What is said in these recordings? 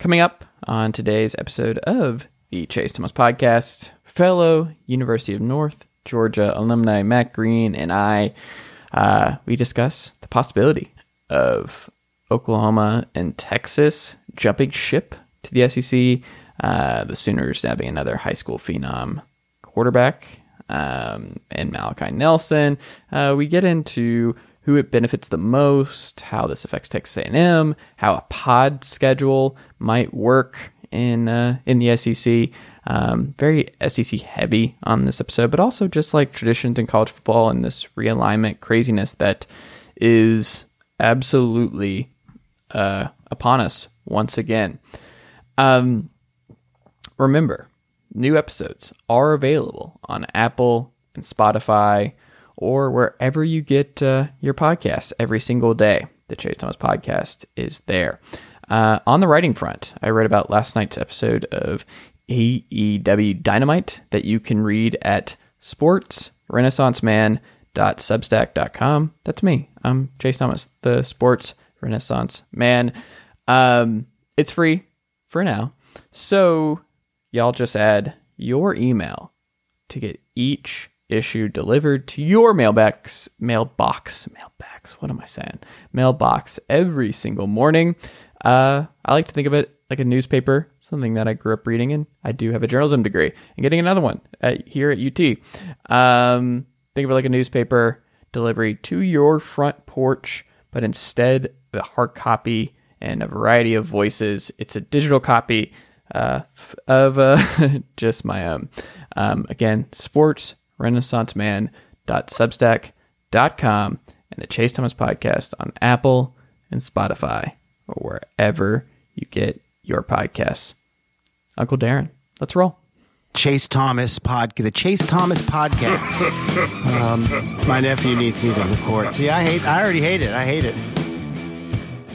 Coming up on today's episode of the Chase Thomas Podcast, fellow University of North Georgia alumni Matt Green and I, uh, we discuss the possibility of Oklahoma and Texas jumping ship to the SEC. Uh, the Sooners having another high school phenom quarterback um, and Malachi Nelson. Uh, we get into who it benefits the most, how this affects Texas A&M, how a pod schedule might work in uh, in the SEC. Um, very SEC heavy on this episode, but also just like traditions in college football and this realignment craziness that is absolutely uh, upon us once again. Um, remember, new episodes are available on Apple and Spotify or wherever you get uh, your podcasts every single day. The Chase Thomas podcast is there. Uh, on the writing front, I read about last night's episode of AEW Dynamite that you can read at sportsrenaissanceman.substack.com. That's me. I'm Chase Thomas, the sports renaissance man. Um, it's free for now. So y'all just add your email to get each issue delivered to your mailbox, mailbox, mailbox. What am I saying? Mailbox every single morning. Uh, I like to think of it like a newspaper, something that I grew up reading, and I do have a journalism degree and getting another one at, here at UT. Um, think of it like a newspaper delivery to your front porch, but instead a hard copy and a variety of voices, it's a digital copy uh, of uh, just my own. Um, again, sports renaissanceman.substack.com and the Chase Thomas podcast on Apple and Spotify or wherever you get your podcasts. Uncle Darren, let's roll. Chase Thomas pod, the Chase Thomas podcast. um, my nephew needs me to record. See, I hate. I already hate it. I hate it.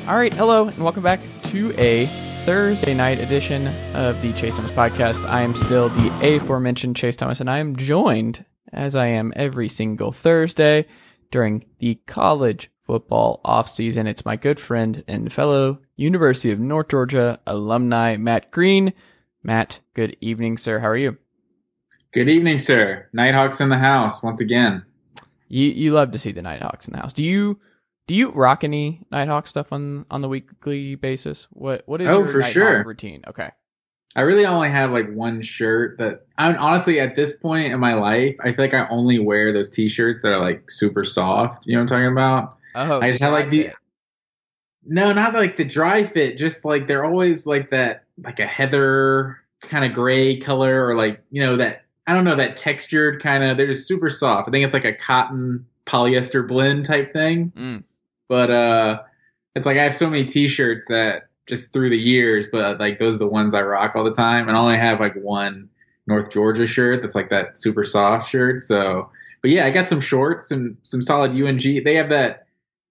All right, hello, and welcome back to a Thursday night edition of the Chase Thomas podcast. I am still the aforementioned Chase Thomas, and I am joined, as I am every single Thursday during the college football offseason. It's my good friend and fellow University of North Georgia alumni, Matt Green. Matt, good evening, sir. How are you? Good evening, sir. Nighthawks in the house once again. You you love to see the Nighthawks in the house. Do you do you rock any Nighthawk stuff on on the weekly basis? What what is Oh, your for Nighthawk sure. routine? Okay. I really only have like one shirt that I'm honestly at this point in my life, I feel like I only wear those t-shirts that are like super soft. You know what I'm talking about? Oh, I just have like the fit. No, not like the dry fit, just like they're always like that like a heather kind of gray color or like, you know, that I don't know, that textured kind of they're just super soft. I think it's like a cotton polyester blend type thing. Mm. But uh it's like I have so many t-shirts that just through the years, but like those are the ones I rock all the time. And I only have like one North Georgia shirt that's like that super soft shirt. So, but yeah, I got some shorts and some solid UNG. They have that,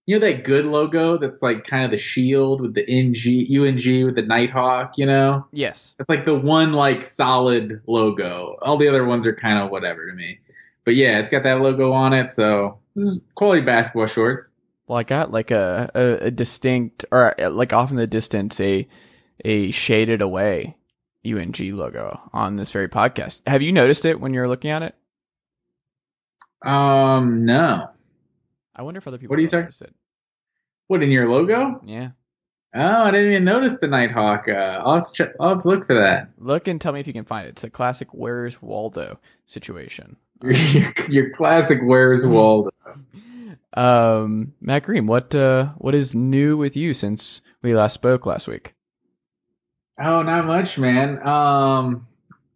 you know, that good logo that's like kind of the shield with the NG, UNG with the Nighthawk, you know? Yes. It's like the one like solid logo. All the other ones are kind of whatever to me. But yeah, it's got that logo on it. So this is quality basketball shorts. Well, I got like a, a, a distinct, or like off in the distance, a a shaded away UNG logo on this very podcast. Have you noticed it when you're looking at it? Um, no. I wonder if other people What are you notice it. What in your logo? Yeah. Oh, I didn't even notice the Nighthawk. Uh, I'll have check. I'll have to look for that. Look and tell me if you can find it. It's a classic "Where's Waldo" situation. your, your classic Where's Waldo? Um, Matt Green, what uh, what is new with you since we last spoke last week? Oh, not much, man. Um,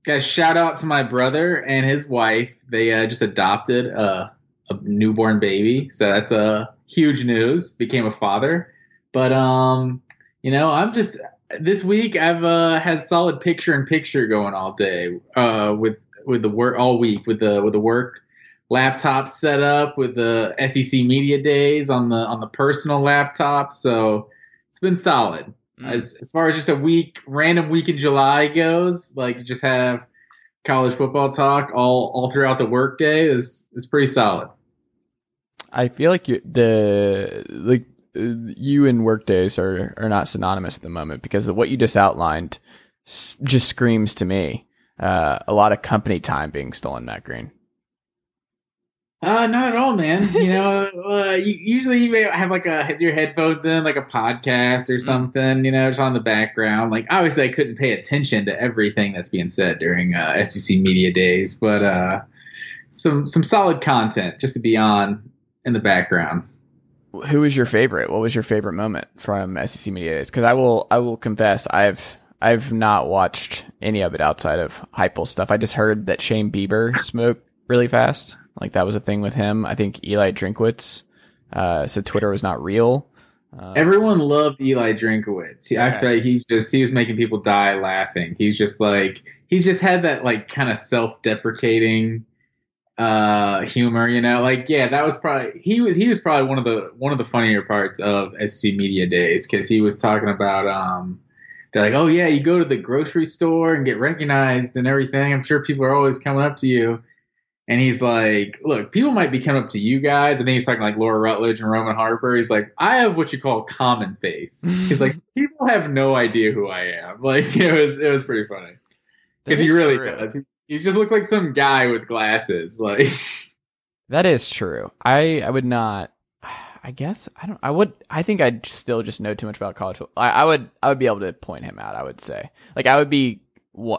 guys, shout out to my brother and his wife. They uh, just adopted a, a newborn baby, so that's a uh, huge news. Became a father, but um, you know, I'm just this week I've uh, had solid picture in picture going all day. Uh, with with the work all week with the with the work laptop set up with the SEC media days on the on the personal laptop. So it's been solid. Mm. As as far as just a week, random week in July goes, like just have college football talk all all throughout the workday is is pretty solid. I feel like you, the like you and work days are are not synonymous at the moment because what you just outlined s- just screams to me uh, a lot of company time being stolen, Matt Green. Uh, not at all, man. You know, uh, you, usually you may have like a has your headphones in, like a podcast or something. You know, just on the background. Like obviously, I couldn't pay attention to everything that's being said during uh, SEC media days, but uh, some some solid content just to be on in the background. Who was your favorite? What was your favorite moment from SEC media days? Because I will I will confess I've I've not watched any of it outside of Heupel stuff. I just heard that Shane Beamer smoked really fast. Like that was a thing with him. I think Eli Drinkwitz uh, said Twitter was not real. Um, Everyone loved Eli Drinkwitz. Yeah. I feel like he's just he was making people die laughing. He's just like he's just had that like kind of self-deprecating uh humor, you know. Like yeah, that was probably he was he was probably one of the one of the funnier parts of SEC Media Days because he was talking about um they're like, oh yeah, you go to the grocery store and get recognized and everything. I'm sure people are always coming up to you. And he's like, look, people might be coming up to you guys. And then he's talking like Laura Rutledge and Roman Harper. He's like, I have what you call common face. he's like, people have no idea who I am. Like, it was, it was pretty funny. Because he really true. does. He just looks like some guy with glasses. Like, that is true. I, I would not, I guess, I don't, I would, I think I'd still just know too much about college. I, I would, I would be able to point him out, I would say. Like, I would be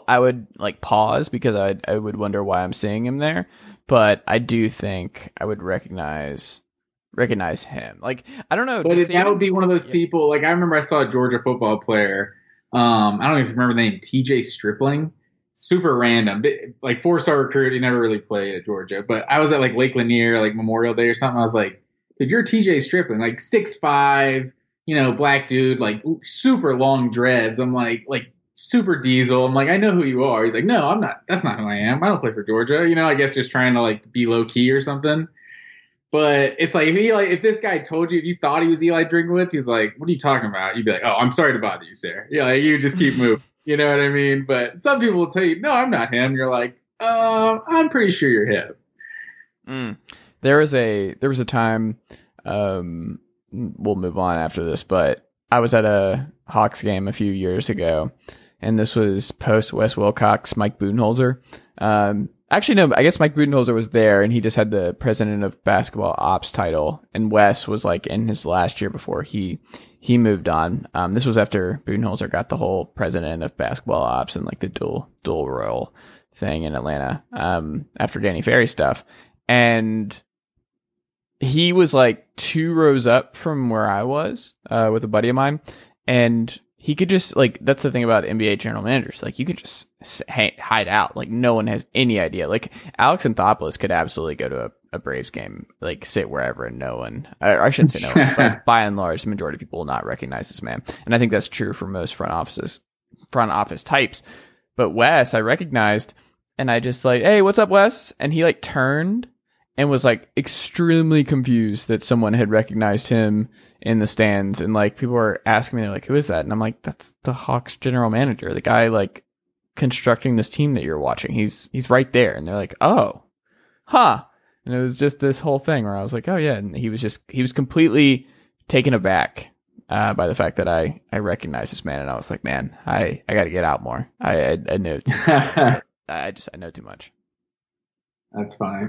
I would like pause because I I would wonder why I'm seeing him there, but I do think I would recognize recognize him. Like I don't know, but that would be one of those yeah. people. Like I remember I saw a Georgia football player. Um, I don't even remember the name. T.J. Stripling. Super random, like four star recruit. He never really played at Georgia, but I was at like Lake Lanier, like Memorial Day or something. I was like, dude, you're T.J. Stripling, like six five, you know, black dude, like super long dreads. I'm like, like super diesel. I'm like, I know who you are. He's like, no, I'm not. That's not who I am. I don't play for Georgia. You know, I guess just trying to like be low key or something. But it's like if he like if this guy told you if you thought he was Eli Drinkwitz, he's like, "What are you talking about?" You'd be like, "Oh, I'm sorry to bother you, sir." Yeah, like, you just keep moving. you know what I mean? But some people will tell you, "No, I'm not him." You're like, "Uh, I'm pretty sure you're him." Mm. There was a there was a time. Um, we'll move on after this, but I was at a Hawks game a few years ago, and this was post Wes Wilcox, Mike Budenholzer. Um, actually, no, I guess Mike Budenholzer was there, and he just had the president of basketball ops title, and Wes was like in his last year before he he moved on. Um, this was after Budenholzer got the whole president of basketball ops and like the dual dual role thing in Atlanta um, after Danny Ferry stuff, and he was like two rows up from where I was uh, with a buddy of mine, and he could just like that's the thing about NBA general managers. Like you could just hide out. Like no one has any idea. Like Alex Anthopoulos could absolutely go to a, a Braves game, like sit wherever, and no one. I, I shouldn't say no one, but by and large, the majority of people will not recognize this man. And I think that's true for most front offices, front office types. But Wes, I recognized, and I just like, hey, what's up, Wes? And he like turned and was like extremely confused that someone had recognized him in the stands and like people were asking me they're like who is that? And i'm like that's the hawks general manager the guy like constructing this team that you're watching. He's he's right there. And they're like oh huh. And it was just this whole thing where i was like oh yeah. And he was just he was completely taken aback uh, by the fact that i i recognized this man and i was like man i i gotta get out more. I i, I know too much. i just i know too much. That's funny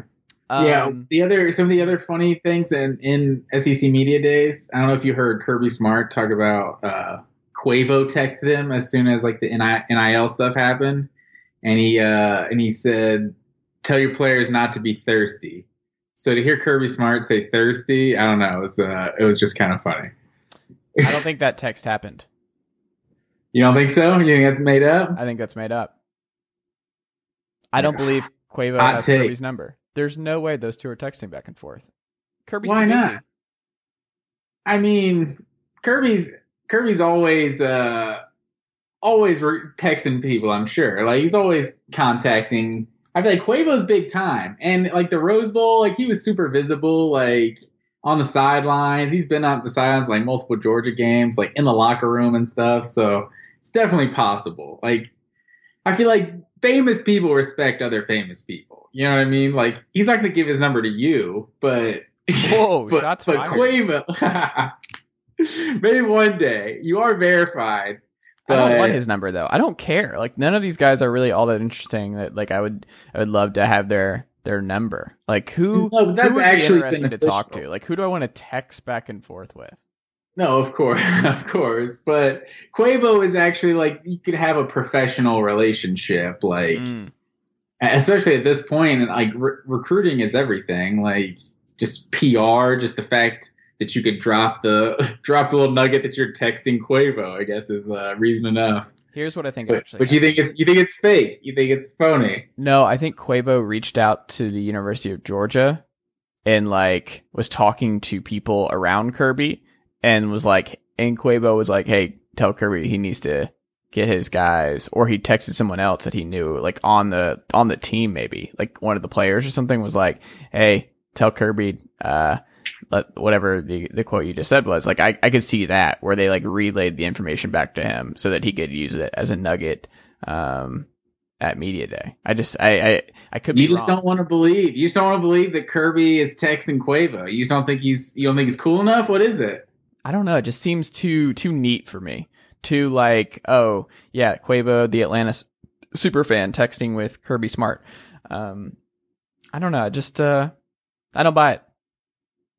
um, yeah, the other some of the other funny things in in SEC media days. I don't know if you heard Kirby Smart talk about uh, Quavo texted him as soon as like the NIL stuff happened, and he uh, and he said, "Tell your players not to be thirsty." So to hear Kirby Smart say thirsty, I don't know. It was uh, it was just kind of funny. I don't think that text happened. You don't think so? You think that's made up? I think that's made up. I don't believe Quavo Hot has take. Kirby's number. There's no way those two are texting back and forth. Kirby's Why not? I mean, Kirby's Kirby's always uh always re- texting people. I'm sure, like he's always contacting. I feel like Quavo's big time, and like the Rose Bowl, like he was super visible, like on the sidelines. He's been on the sidelines like multiple Georgia games, like in the locker room and stuff. So it's definitely possible. Like I feel like famous people respect other famous people. You know what I mean? Like he's not going to give his number to you, but whoa, but, shots but fired. Quavo. maybe one day. You are verified. But... I don't want his number though. I don't care. Like none of these guys are really all that interesting. That like I would I would love to have their their number. Like who No, that's who would actually be interesting to talk to? Like who do I want to text back and forth with? No, of course, of course. But Quavo is actually like you could have a professional relationship, like Mm. Especially at this point. And like re- recruiting is everything. Like just PR, just the fact that you could drop the drop the little nugget that you're texting Quavo, I guess is uh, reason enough. Here's what I think But, actually. but you think it's you think it's fake? You think it's phony? No, I think Quavo reached out to the University of Georgia and like was talking to people around Kirby and was like, and Quavo was like, hey, tell Kirby he needs to get his guys, or he texted someone else that he knew, like on the on the team, maybe like one of the players or something was like, hey, tell Kirby, uh, let whatever the the quote you just said was like, I I could see that where they like relayed the information back to him so that he could use it as a nugget. Um, at media day. I just I I, I could You just wrong. don't want to believe. You just don't want to believe that Kirby is texting Quavo. You just don't think he's you don't think he's cool enough. What is it? I don't know. It just seems too too neat for me. Too like oh yeah, Quavo the Atlanta super fan texting with Kirby Smart. Um, I don't know. Just uh, I don't buy it.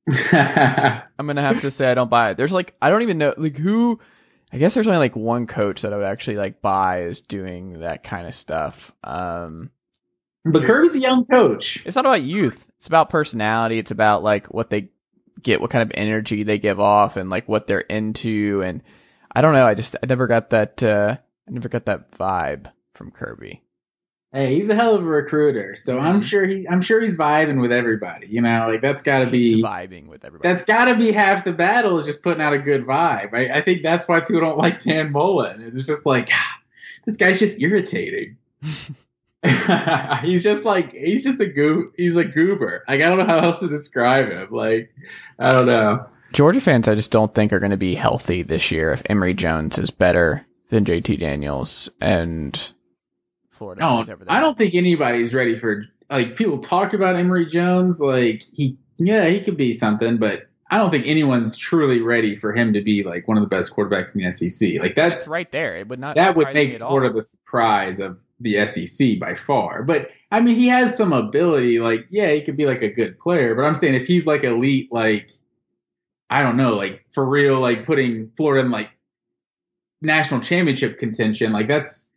I'm gonna have to say I don't buy it. There's like I don't even know like who. I guess there's only like one coach that I would actually like buy is doing that kind of stuff. Um, but Kirby's a young coach. it's not about youth. It's about personality. It's about like what they get, what kind of energy they give off, and like what they're into. And I don't know. I just I never got that. uh I never got that vibe from Kirby. Hey, he's a hell of a recruiter, so I'm Mhm. sure he I'm sure he's vibing with everybody. You know, like that's got to be vibing with everybody. that's got to be half the battle is just putting out a good vibe. I, I think that's why people don't like Dan Mullen. It's just like "Ah, this guy's just irritating. he's just like he's just a goo he's a goober. Like I don't know how else to describe him. Like I don't know. Georgia fans, I just don't think are going to be healthy this year if Emory Jones is better than JT Daniels and Florida. No, plays. I don't think anybody's ready for like people talk about Emory Jones. Like he, yeah, he could be something, but I don't think anyone's truly ready for him to be like one of the best quarterbacks in the SEC. Like that's right there. It would not. that would make all. Florida the surprise of the SEC by far. But I mean, he has some ability. Like, yeah, he could be like a good player. But I'm saying if he's like elite, like I don't know, like for real, like putting Florida in like national championship contention, like that's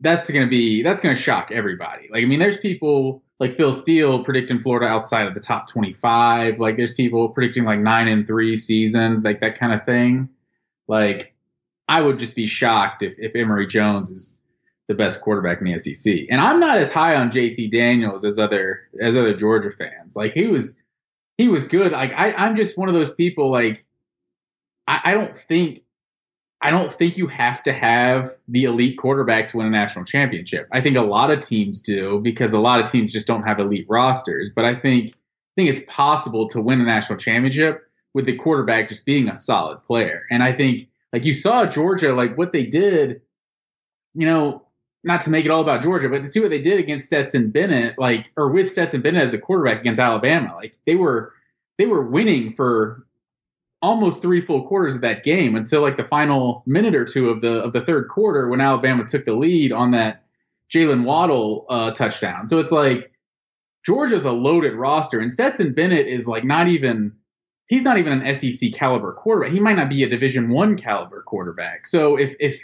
that's gonna be that's gonna shock everybody. Like, I mean, there's people like Phil Steele predicting Florida outside of the top 25. Like, there's people predicting like nine and three seasons, like that kind of thing. Like, I would just be shocked if if Emory Jones is the best quarterback in the SEC. And I'm not as high on JT Daniels as other as other Georgia fans. Like, he was he was good. Like, I I'm just one of those people. Like, I, I don't think I don't think you have to have the elite quarterback to win a national championship. I think a lot of teams do because a lot of teams just don't have elite rosters. But I think I think it's possible to win a national championship with the quarterback just being a solid player. And I think like you saw Georgia, like what they did, you know, not to make it all about Georgia, but to see what they did against Stetson Bennett, like or with Stetson Bennett as the quarterback against Alabama, like they were they were winning for almost three full quarters of that game until like the final minute or two of the of the third quarter when Alabama took the lead on that Jaylen Waddle uh, touchdown. So it's like Georgia's a loaded roster, and Stetson Bennett is like not even he's not even an SEC caliber quarterback. He might not be a Division One caliber quarterback. So if if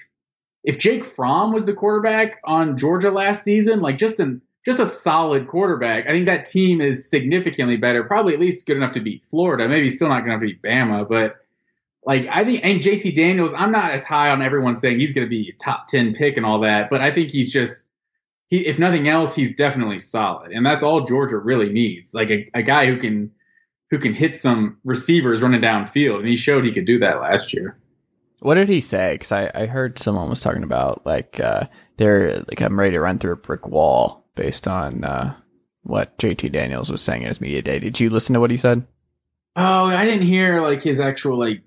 if Jake Fromm was the quarterback on Georgia last season, like just an just a solid quarterback, I think that team is significantly better, probably at least good enough to beat Florida. Maybe still not going to beat Bama, but like I think and JT Daniels, I'm not as high on everyone saying he's going to be a top 10 pick and all that, but I think he's just he if nothing else, he's definitely solid. And that's all Georgia really needs. Like a, a guy who can who can hit some receivers running downfield, and he showed he could do that last year. What did he say? Because I, I heard someone was talking about like uh, they're like I'm ready to run through a brick wall based on uh, what JT Daniels was saying in his media day. Did you listen to what he said? Oh, I didn't hear like his actual like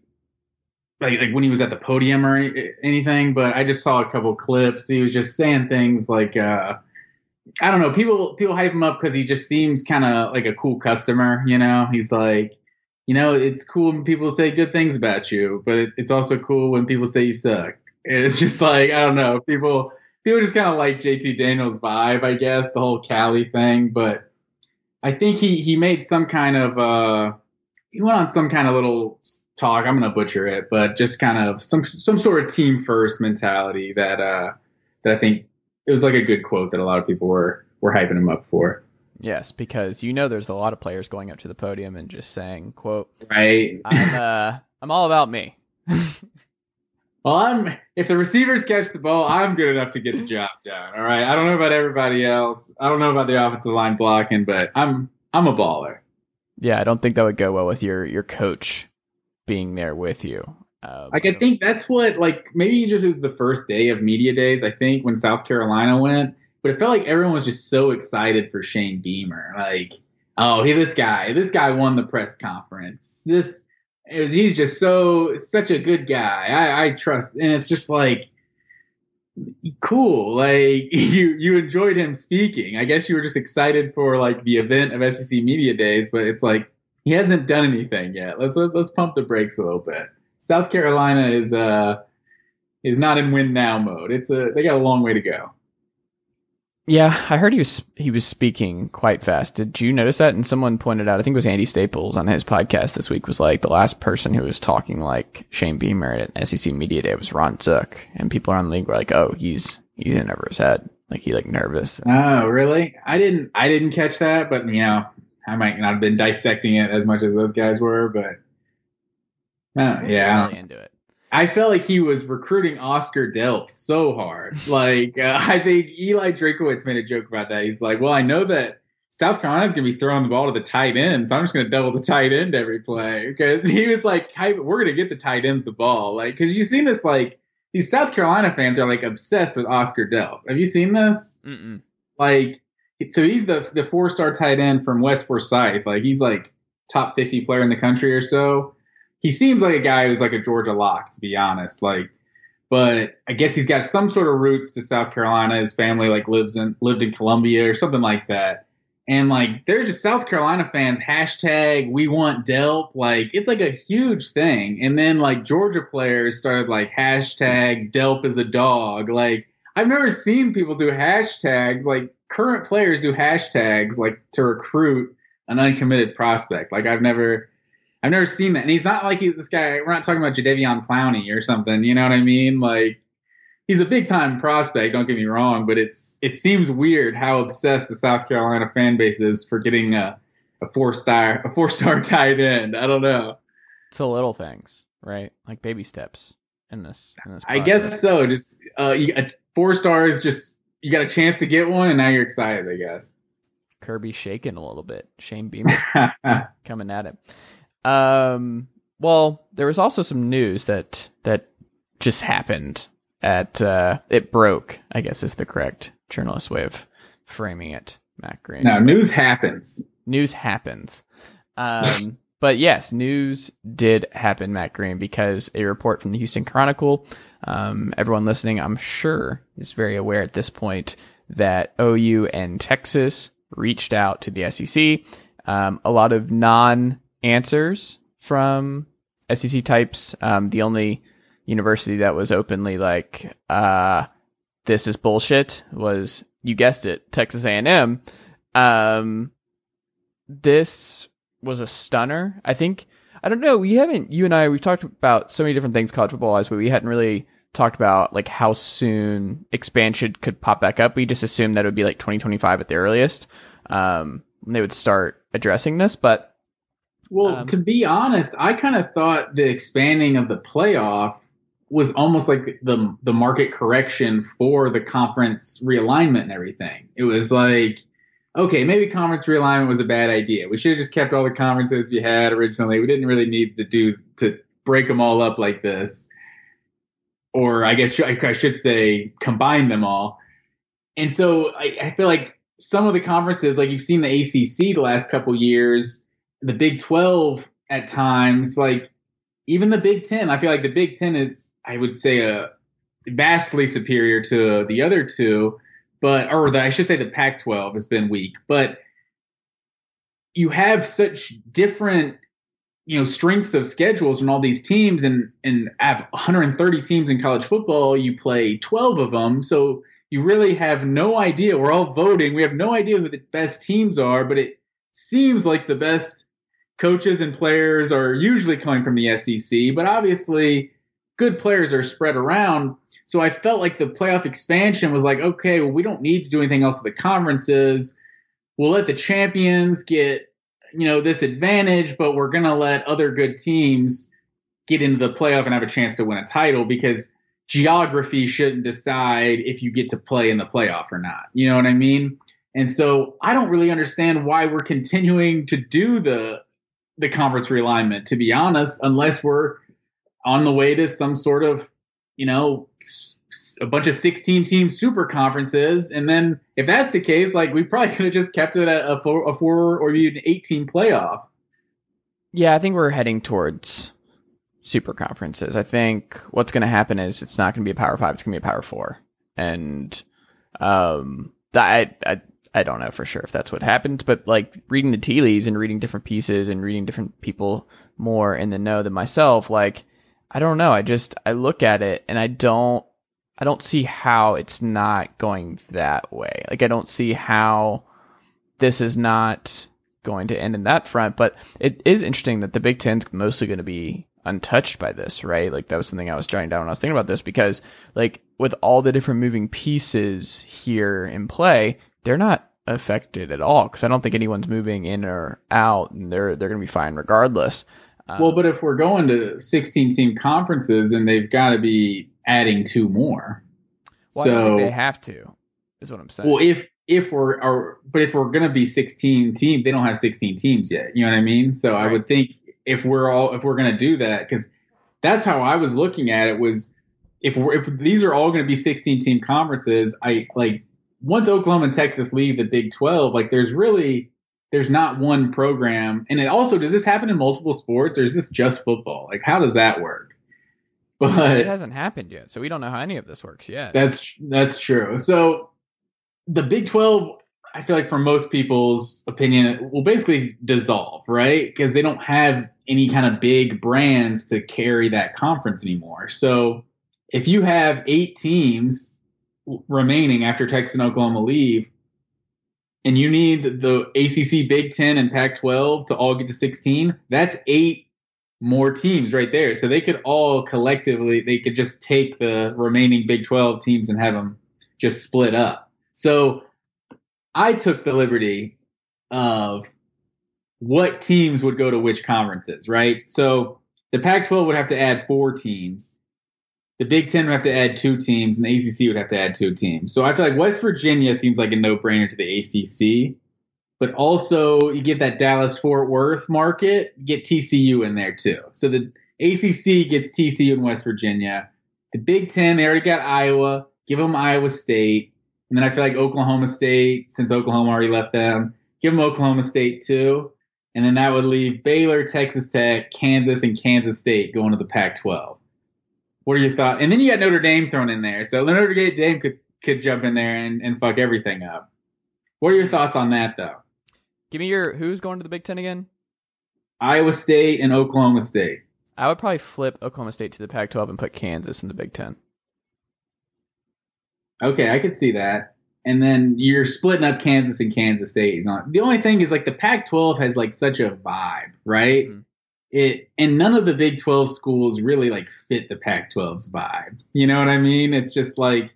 like like when he was at the podium or any, anything, but I just saw a couple clips. He was just saying things like uh I don't know, people people hype him up cuz he just seems kind of like a cool customer, you know? He's like you know, it's cool when people say good things about you, but it, it's also cool when people say you suck. And it's just like I don't know, people people just kind of like JT Daniels' vibe, I guess, the whole Cali thing. But I think he he made some kind of uh he went on some kind of little talk. I'm gonna butcher it, but just kind of some some sort of team first mentality that uh that I think it was like a good quote that a lot of people were were hyping him up for. Yes, because you know there's a lot of players going up to the podium and just saying, "quote Right. I'm uh I'm all about me." Well, I'm if the receivers catch the ball, I'm good enough to get the job done. All right. I don't know about everybody else. I don't know about the offensive line blocking, but I'm I'm a baller. yeah, I don't think that would go well with your your coach being there with you. Um, Like I think that's what like maybe just it was the first day of media days. I think when South Carolina went, but it felt like everyone was just so excited for Shane Beamer. Like, oh, he this guy, this guy won the press conference. This he's just so such a good guy. I, I trust, and it's just like cool. Like you you enjoyed him speaking. I guess you were just excited for like the event of SEC Media Days, but it's like he hasn't done anything yet. Let's let's pump the brakes a little bit. South Carolina is uh is not in win now mode. It's a they got a long way to go. Yeah, I heard he was he was speaking quite fast. Did you notice that? And someone pointed out, I think it was Andy Staples on his podcast this week was like the last person who was talking like Shane Beamer at SEC Media Day was Ron Zook, and people around the league were like, "Oh, he's he's in over his head, like he like nervous." Oh, really? I didn't I didn't catch that, but you know, I might not have been dissecting it as much as those guys were, but uh, yeah, really into it. I felt like he was recruiting Oscar Delp so hard. Like, uh, I think Eli Drinkwitz made a joke about that. He's like, well, I know that South Carolina's going to be throwing the ball to the tight end, so I'm just going to double the tight end every play. Because he was like, hey, we're going to get the tight ends the ball. Like, because you've seen this, like, these South Carolina fans are like obsessed with Oscar Delp. Have you seen this? Mm-mm. Like, so he's the the four star tight end from West Forsyth. Like, he's like top 50 player in the country or so he seems like a guy who's like a Georgia lock, to be honest. Like, but I guess he's got some sort of roots to South Carolina. His family like lives in lived in Columbia or something like that. And like, there's just South Carolina fans hashtag We Want Delp. Like, it's like a huge thing. And then like Georgia players started like hashtag Delp is a dog. Like, I've never seen people do hashtags. Like, current players do hashtags like to recruit an uncommitted prospect. Like, I've never. I've never seen that. And he's not like he's this guy. We're not talking about Jadeveon Clowney or something. You know what I mean? Like he's a big time prospect. Don't get me wrong, but it's it seems weird how obsessed the South Carolina fan base is for getting a, a four star a four star tight end. I don't know. It's the little things, right? Like baby steps in this. In this I guess so. Just uh, you, four stars. Just you got a chance to get one, and now you're excited. I guess. Kirby shaking a little bit. Shane Beamer coming at it. Um, well, there was also some news that that just happened at uh, it broke. I guess is the correct journalist way of framing it. Matt Green. now news happens. news happens. Um, but yes, news did happen, Matt Green, because a report from the Houston Chronicle. Um, everyone listening, I'm sure, is very aware at this point that OU and Texas reached out to the SEC. Um, a lot of non answers from SEC types. Um, the only university that was openly like, uh, this is bullshit was, you guessed it, Texas A&M. Um, this was a stunner. I think, I don't know, we haven't, you and I, we've talked about so many different things college football wise, but we hadn't really talked about like how soon expansion could pop back up. We just assumed that it would be like 2025 at the earliest. Um, they would start addressing this, but Well, Um, to be honest, I kind of thought the expanding of the playoff was almost like the the market correction for the conference realignment and everything. It was like, okay, maybe conference realignment was a bad idea. We should have just kept all the conferences we had originally. We didn't really need to do to break them all up like this, or I guess I should say combine them all. And so I, I feel like some of the conferences, like you've seen the ACC the last couple years the Big 12 at times, like even the Big 10, I feel like the Big 10 is, I would say, a vastly superior to the other two, but, or the, I should say the Pac 12 has been weak, but you have such different you know strengths of schedules and all these teams and and have 130 teams in college football you play 12 of them so you really have no idea. We're all voting. We have no idea who the best teams are but it seems like the best coaches and players are usually coming from the SEC but obviously good players are spread around so I felt like the playoff expansion was like okay well we don't need to do anything else with the conferences we'll let the champions get you know this advantage, but we're gonna let other good teams get into the playoff and have a chance to win a title because geography shouldn't decide if you get to play in the playoff or not. You know what I mean? And so I don't really understand why we're continuing to do the the conference realignment, to be honest, unless we're on the way to some sort of, you know, a bunch of 16 team super conferences. And then if that's the case, like we probably could have just kept it at a four, a four or even 18 playoff. Yeah, I think we're heading towards super conferences. I think what's going to happen is it's not going to be a power five. It's going to be a power four. And, um, that I, I, I don't know for sure if that's what happens, but like reading the tea leaves and reading different pieces and reading different people more in the know than myself, like, I don't know. I just, I look at it and I don't, I don't see how it's not going that way. Like I don't see how this is not going to end in that front. But it is interesting that the Big Ten's mostly going to be untouched by this, right? Like that was something I was jotting down when I was thinking about this because like with all the different moving pieces here in play, they're not affected at all because I don't think anyone's moving in or out and they're they're going to be fine regardless. Um, well, but if we're going to 16 team conferences and they've got to be adding two more. Well, so they have to. Is what I'm saying. Well, if if we're or but if we're gonna be 16 teams, they don't have 16 teams yet. You know what I mean? So right. I would think if we're all if we're gonna do that because that's how I was looking at it was if we're, if these are all going to be 16 team conferences, I like once Oklahoma and Texas leave the Big 12, like there's really there's not one program. And it also does this happen in multiple sports or is this just football? Like how does that work? But it hasn't happened yet, so we don't know how any of this works yet. That's that's true. So the Big 12 I feel like for most people's opinion will basically dissolve, right? Because they don't have any kind of big brands to carry that conference anymore. So if you have eight teams remaining after Texas and Oklahoma leave, and you need the ACC, Big Ten, and Pac 12 to all get to 16, that's eight more teams right there. So they could all collectively, they could just take the remaining Big 12 teams and have them just split up. So I took the liberty of what teams would go to which conferences, right? So the Pac 12 would have to add four teams. The Big Ten would have to add two teams, and the ACC would have to add two teams. So I feel like West Virginia seems like a no brainer to the ACC but also you get that Dallas Fort Worth market, get TCU in there too. So the ACC gets TCU in West Virginia. The Big Ten, they already got Iowa. Give them Iowa State. And then I feel like Oklahoma State, since Oklahoma already left them, give them Oklahoma State too. And then that would leave Baylor, Texas Tech, Kansas, and Kansas State going to the Pac 12. What are your thoughts? And then you got Notre Dame thrown in there. So the Notre Dame could, could jump in there and, and fuck everything up. What are your thoughts on that, though? Give me your who's going to the Big Ten again? Iowa State and Oklahoma State. I would probably flip Oklahoma State to the Pac-12 and put Kansas in the Big Ten. Okay, I could see that. And then you're splitting up Kansas and Kansas State. The only thing is like the Pac-12 has like such a vibe, right? Mm-hmm. It and none of the Big 12 schools really like fit the Pac-12's vibe. You know what I mean? It's just like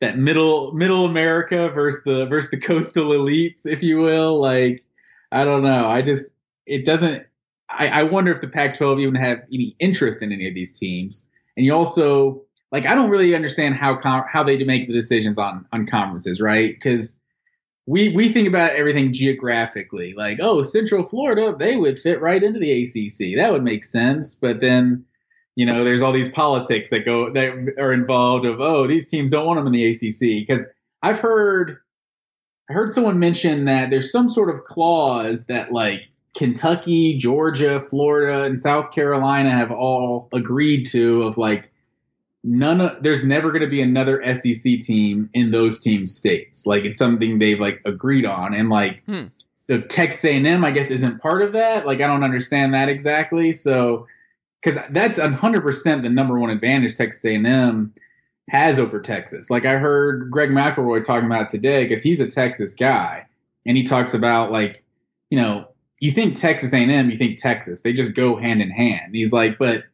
that middle middle America versus the versus the coastal elites, if you will. Like, I don't know. I just it doesn't. I, I wonder if the Pac-12 even have any interest in any of these teams. And you also like I don't really understand how how they do make the decisions on on conferences, right? Because we we think about everything geographically, like oh Central Florida, they would fit right into the ACC. That would make sense. But then you know, there's all these politics that go that are involved of oh these teams don't want them in the ACC because I've heard I heard someone mention that there's some sort of clause that like Kentucky, Georgia, Florida, and South Carolina have all agreed to of like none of there's never going to be another SEC team in those team states. Like it's something they've like agreed on and like hmm. so Texas A&M, I guess, isn't part of that. Like, I don't understand that exactly. So, because that's 100% the number one advantage Texas A&M has over Texas. Like, I heard Greg McElroy talking about it today because he's a Texas guy, and he talks about like, you know, you think Texas A&M, you think Texas. They just go hand in hand. And he's like, but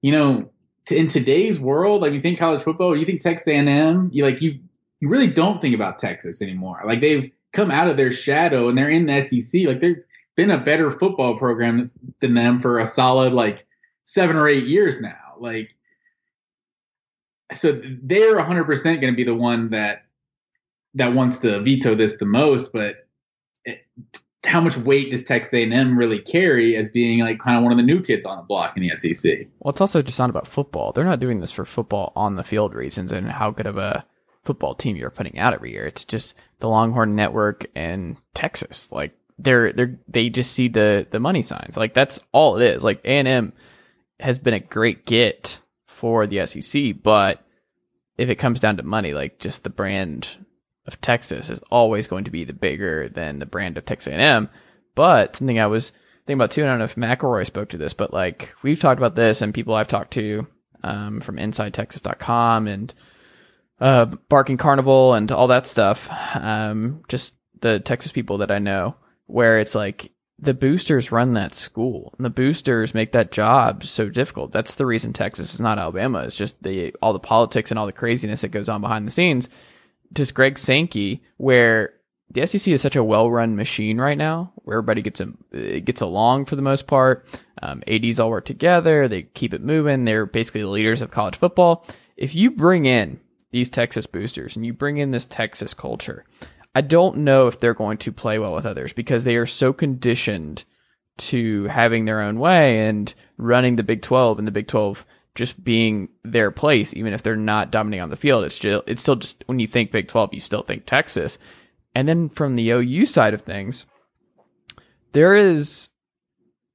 you know, in today's world, like you think college football, you think Texas A&M, you like you you really don't think about Texas anymore. Like they've come out of their shadow and they're in the SEC. Like they've been a better football program than them for a solid like seven or eight years now. Like, so they're 100% going to be the one that that wants to veto this the most. But it, how much weight does Texas A&M really carry as being like kind of one of the new kids on the block in the SEC? Well, it's also just not about football. They're not doing this for football on the field reasons and how good of a football team you're putting out every year. It's just the Longhorn Network and Texas. Like they're they're they just see the the money signs. Like that's all it is. Like A and M has been a great get for the SEC, but if it comes down to money, like just the brand of Texas is always going to be the bigger than the brand of Texas A&M. But something I was thinking about too, and I don't know if McElroy spoke to this, but like we've talked about this, and people I've talked to um, from InsideTexas.com and uh, Barking Carnival and all that stuff. Um, just the Texas people that I know, where it's like the boosters run that school and the boosters make that job so difficult. That's the reason Texas is not Alabama. It's just the all the politics and all the craziness that goes on behind the scenes. Just Greg Sankey, where the SEC is such a well-run machine right now, where everybody gets a, gets along for the most part. Um, ADs all work together. They keep it moving. They're basically the leaders of college football. If you bring in these Texas boosters and you bring in this Texas culture, I don't know if they're going to play well with others because they are so conditioned to having their own way and running the Big 12 and the Big 12 just being their place, even if they're not dominating on the field. It's still, it's still just when you think Big 12, you still think Texas. And then from the OU side of things, there is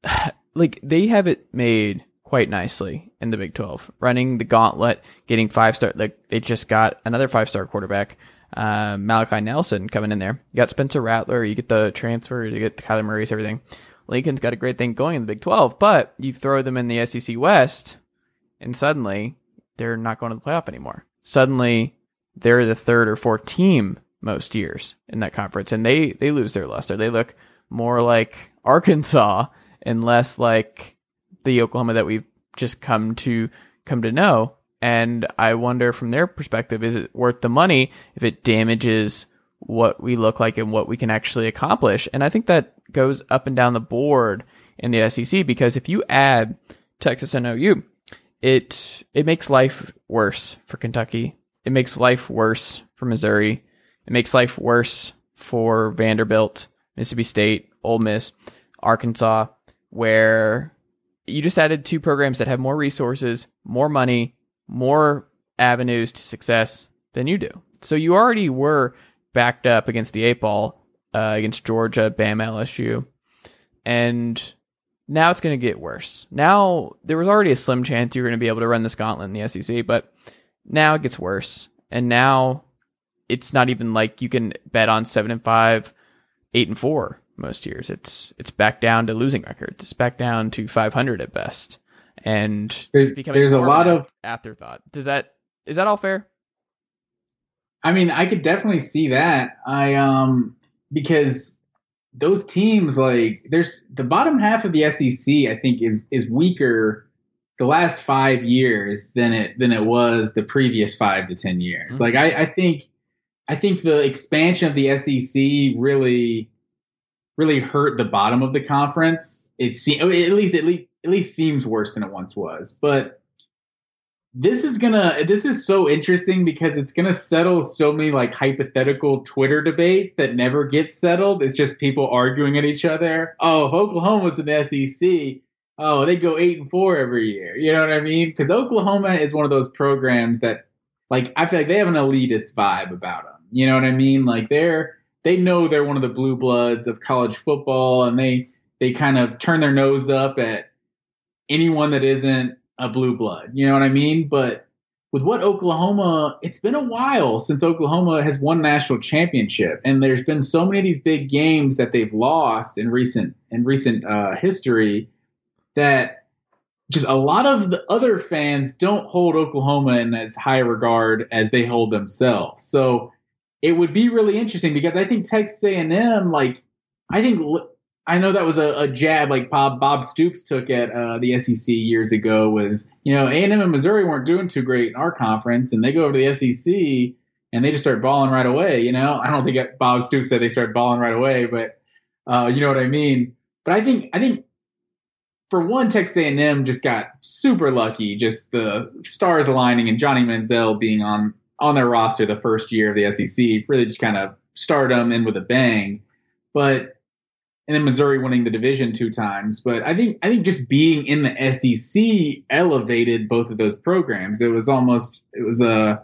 like they have it made quite nicely in the Big 12, running the gauntlet, getting five star. Like they just got another five star quarterback, uh, Malachi Nelson coming in there. You got Spencer Rattler, you get the transfer, you get Kyler Murray's everything. Lincoln's got a great thing going in the Big 12, but you throw them in the SEC West, and suddenly they're not going to the playoff anymore. Suddenly they're the third or fourth team most years in that conference, and they they lose their luster. They look more like Arkansas and less like the Oklahoma that we've just come to come to know. And I wonder from their perspective, is it worth the money if it damages what we look like and what we can actually accomplish? And I think that goes up and down the board in the SEC because if you add Texas and OU, it it makes life worse for Kentucky. It makes life worse for Missouri. It makes life worse for Vanderbilt, Mississippi State, Ole Miss, Arkansas, where you just added two programs that have more resources, more money, more avenues to success than you do. So you already were backed up against the eight ball uh, against Georgia, Bama, LSU, and now it's going to get worse. Now there was already a slim chance you were going to be able to run this gauntlet in the SEC, but now it gets worse, and now it's not even like you can bet on seven and five, eight and four most years. It's it's back down to losing records. It's back down to 500 at best, and there's, there's a lot of afterthought. Does that is that all fair? I mean, I could definitely see that. I um because those teams like there's the bottom half of the SEC. I think is is weaker the last five years than it than it was the previous five to ten years. Mm-hmm. Like I, I think I think the expansion of the SEC really really hurt the bottom of the conference. It seems at least at least at least seems worse than it once was. But this is gonna this is so interesting because it's gonna settle so many like hypothetical Twitter debates that never get settled. It's just people arguing at each other. Oh, if Oklahoma's an SEC, oh, they go eight and four every year. You know what I mean? Because Oklahoma is one of those programs that like I feel like they have an elitist vibe about them. You know what I mean? Like they're they know they're one of the blue bloods of college football, and they they kind of turn their nose up at anyone that isn't a blue blood. You know what I mean? But with what Oklahoma, it's been a while since Oklahoma has won national championship, and there's been so many of these big games that they've lost in recent in recent uh, history that just a lot of the other fans don't hold Oklahoma in as high regard as they hold themselves. So it would be really interesting because I think Texas A&M, like I think I know that was a, a jab like Bob Bob Stoops took at uh, the SEC years ago. Was you know A and M and Missouri weren't doing too great in our conference, and they go over to the SEC and they just start balling right away. You know, I don't think Bob Stoops said they start balling right away, but uh, you know what I mean. But I think I think for one, Texas A and M just got super lucky, just the stars aligning and Johnny Manziel being on on their roster the first year of the SEC really just kind of started them in with a bang. But and then Missouri winning the division two times. But I think I think just being in the SEC elevated both of those programs. It was almost it was a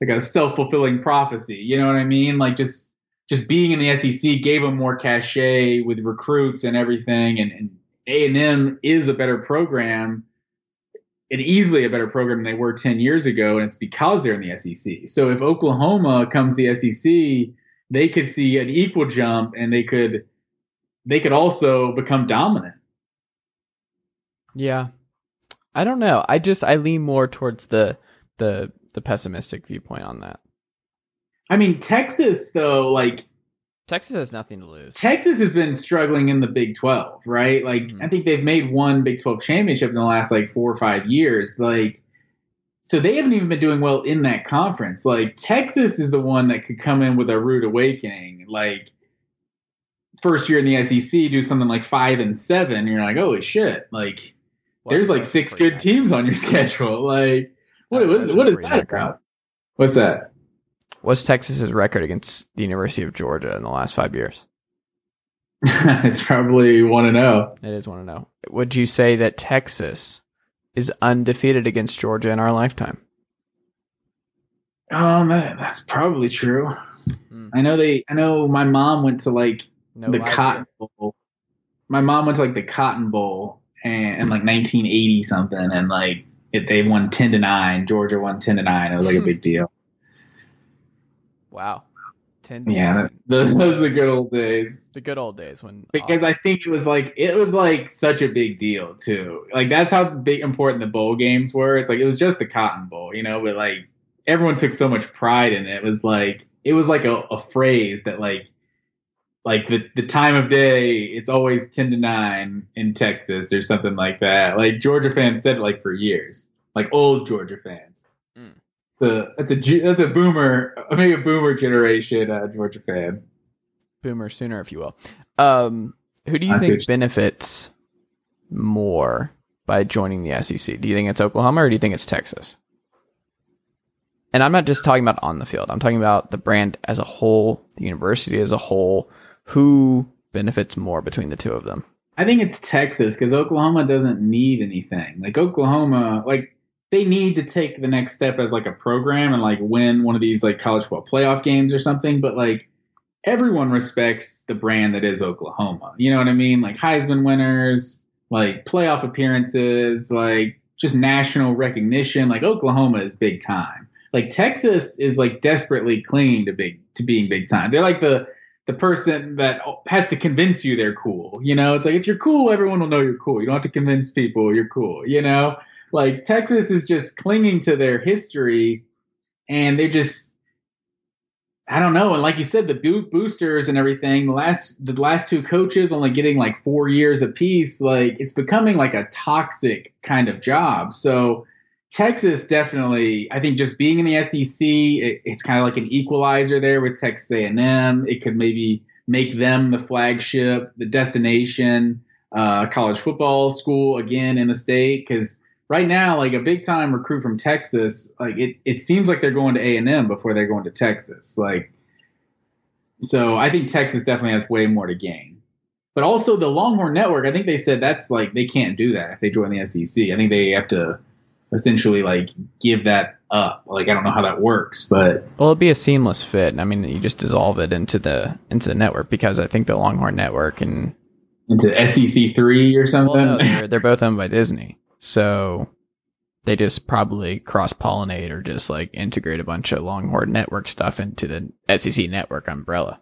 like a self fulfilling prophecy. You know what I mean? Like just just being in the SEC gave them more cachet with recruits and everything. And A and M is a better program. And easily a better program than they were 10 years ago, and it's because they're in the SEC. So if Oklahoma comes the SEC, they could see an equal jump and they could they could also become dominant. Yeah. I don't know. I just I lean more towards the the the pessimistic viewpoint on that. I mean, Texas though, like Texas has nothing to lose. Texas has been struggling in the Big 12, right? Like mm-hmm. I think they've made one Big 12 championship in the last like 4 or 5 years. Like so they haven't even been doing well in that conference. Like Texas is the one that could come in with a rude awakening. Like first year in the SEC do something like five and seven, and you're like, holy shit! Like, well, there's like six good accurate. teams on your schedule. Like, what, what is, what is that about? What's that? What's Texas's record against the University of Georgia in the last five years? it's probably one to know. It is one to know. Would you say that Texas is undefeated against Georgia in our lifetime? Um, that's probably true. Mm. I know they. I know my mom went to like no the Cotton Bowl. My mom went to like the Cotton Bowl and, and like 1980 something, and like it, they won 10 to nine. Georgia won 10 to nine. It was like a big deal. Wow. 10 yeah, those, those are the good old days. The good old days when because uh, I think it was like it was like such a big deal too. Like that's how big important the bowl games were. It's like it was just the Cotton Bowl, you know, but like everyone took so much pride in it. It was like it was like a, a phrase that like like the the time of day, it's always ten to nine in Texas or something like that. Like Georgia fans said it like for years, like old Georgia fans. Mm. So that's a that's a boomer, maybe a boomer generation uh, Georgia fan. Boomer sooner, if you will. Um, who do you I think benefits more by joining the SEC? Do you think it's Oklahoma or do you think it's Texas? And I'm not just talking about on the field. I'm talking about the brand as a whole, the university as a whole, who benefits more between the two of them? I think it's Texas because Oklahoma doesn't need anything. Like Oklahoma, like they need to take the next step as like a program and like win one of these like college football playoff games or something. But like everyone respects the brand that is Oklahoma. You know what I mean? Like Heisman winners, like playoff appearances, like just national recognition. Like Oklahoma is big time. Like Texas is like desperately clinging to big to being big time. They're like the the person that has to convince you they're cool. You know, it's like if you're cool, everyone will know you're cool. You don't have to convince people you're cool. You know, like Texas is just clinging to their history, and they just, I don't know. And like you said, the boosters and everything. The last the last two coaches only getting like four years apiece. Like it's becoming like a toxic kind of job. So Texas definitely, I think just being in the SEC, it, it's kind of like an equalizer there with Texas A&M. It could maybe make them the flagship, the destination uh, college football school again in the state. Because right now, like a big time recruit from Texas, like it, it seems like they're going to A&M before they're going to Texas. Like, so I think Texas definitely has way more to gain. But also the Longhorn Network, I think they said that's like they can't do that if they join the SEC. I think they have to essentially like give that up. Like I don't know how that works, but well, it'd be a seamless fit. I mean, you just dissolve it into the into the network because I think the Longhorn Network and into SEC three or something. Well, no, they're, they're both owned by Disney, so they just probably cross pollinate or just like integrate a bunch of Longhorn Network stuff into the SEC Network umbrella.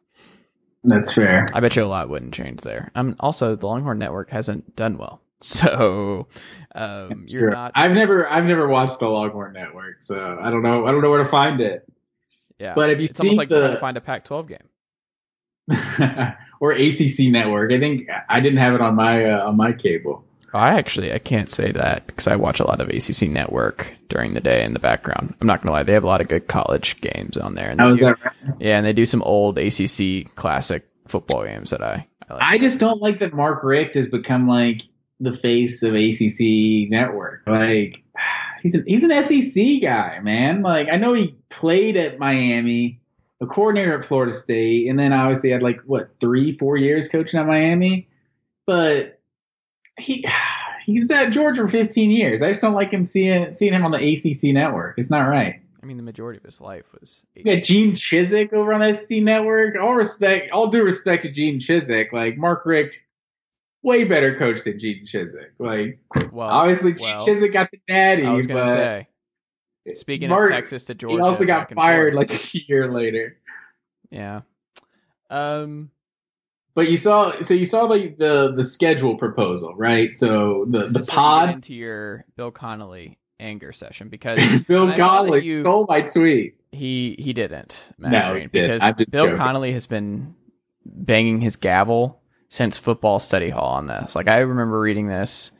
That's fair. I bet you a lot wouldn't change there. Um, also, the Longhorn Network hasn't done well, so um, you're not. I've never I've never watched the Longhorn Network, so I don't know I don't know where to find it. Yeah, But have you it's almost like trying to the- find a Pac-12 game. or ACC Network. I think I didn't have it on my uh, on my cable. I actually I can't say that because I watch a lot of ACC Network during the day in the background. I'm not gonna lie, they have a lot of good college games on there. And is do- that? Right? Yeah, and they do some old ACC classic football games that I, I like. I just don't like that Mark Richt has become like the face of ACC Network. Like he's an he's an SEC guy, man. Like I know he played at Miami, a coordinator at Florida State, and then obviously had like what three four years coaching at Miami, but he. He was at Georgia for 15 years. I just don't like him seeing seeing him on the ACC network. It's not right. I mean, the majority of his life was. You got Gene Chizik over on the SEC network. All respect, all due respect to Gene Chizik. Like Mark Richt, way better coach than Gene Chizik. Like Well, obviously Gene well, Chizik got the natty, I was gonna but say. Speaking of Texas to Georgia, he also got fired forth. like a year later. yeah. Um. But you saw, so you saw like the the schedule proposal, right? So the the this where you get pod. into your Bill Connelly anger session because Bill Connelly you- stole my tweet. he he didn't. Matt No, Green, he didn't. because Bill joking. Connelly has been banging his gavel since football study hall on this. Like I remember reading this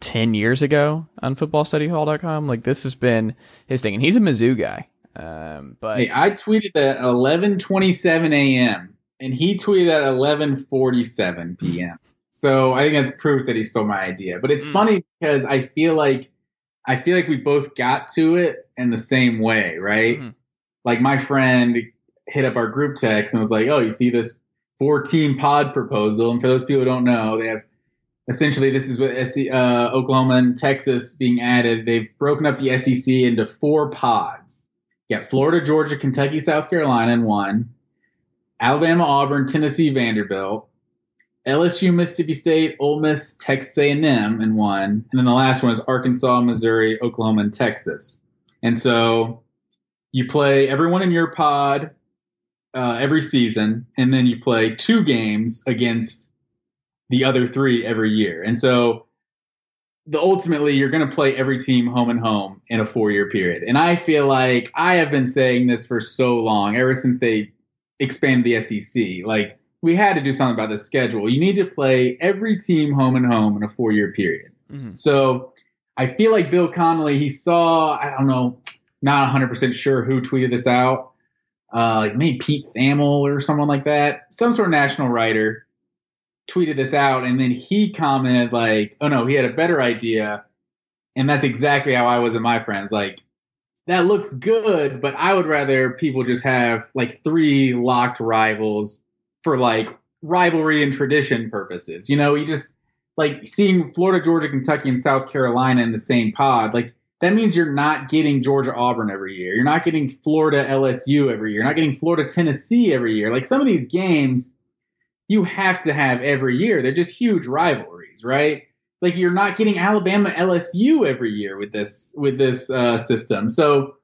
10 years ago on footballstudyhall.com. Like this has been his thing and he's a Mizzou guy. Um but Hey, I tweeted at 11:27 a.m. and he tweeted at 11:47 p.m. So I think that's proof that he stole my idea. But it's Mm. funny because I feel like I feel like we both got to it in the same way, right? Mhm. Like my friend hit up our group text and was like, "Oh, you see this four-team pod proposal?" And for those people who don't know, they have essentially this is what SC, uh, Oklahoma and Texas being added. They've broken up the SEC into four pods. You got Florida, Georgia, Kentucky, South Carolina in one, Alabama, Auburn, Tennessee, Vanderbilt, LSU, Mississippi State, Ole Miss, Texas A&M in one, and then the last one is Arkansas, Missouri, Oklahoma, and Texas. And so you play everyone in your pod uh, every season, and then you play two games against the other three every year. And so the ultimately you're going to play every team home and home in a four year period. And I feel like I have been saying this for so long, ever since they expanded the SEC. Like we had to do something about the schedule. You need to play every team home and home in a four year period. Mhm. So I feel like Bill Connelly, he saw, I don't know, not 100% sure who tweeted this out, uh, like maybe Pete Thamel or someone like that, some sort of national writer tweeted this out, and then he commented like, "Oh no, he had a better idea," and that's exactly how I was with my friends. Like, that looks good, but I would rather people just have like three locked rivals for like rivalry and tradition purposes. You know, you just like seeing Florida, Georgia, Kentucky, and South Carolina in the same pod, like that means you're not getting Georgia Auburn every year. You're not getting Florida LSU every year. You're not getting Florida Tennessee every year. Like some of these games you have to have every year. They're just huge rivalries, right? Like you're not getting Alabama LSU every year with this with this uh, system. So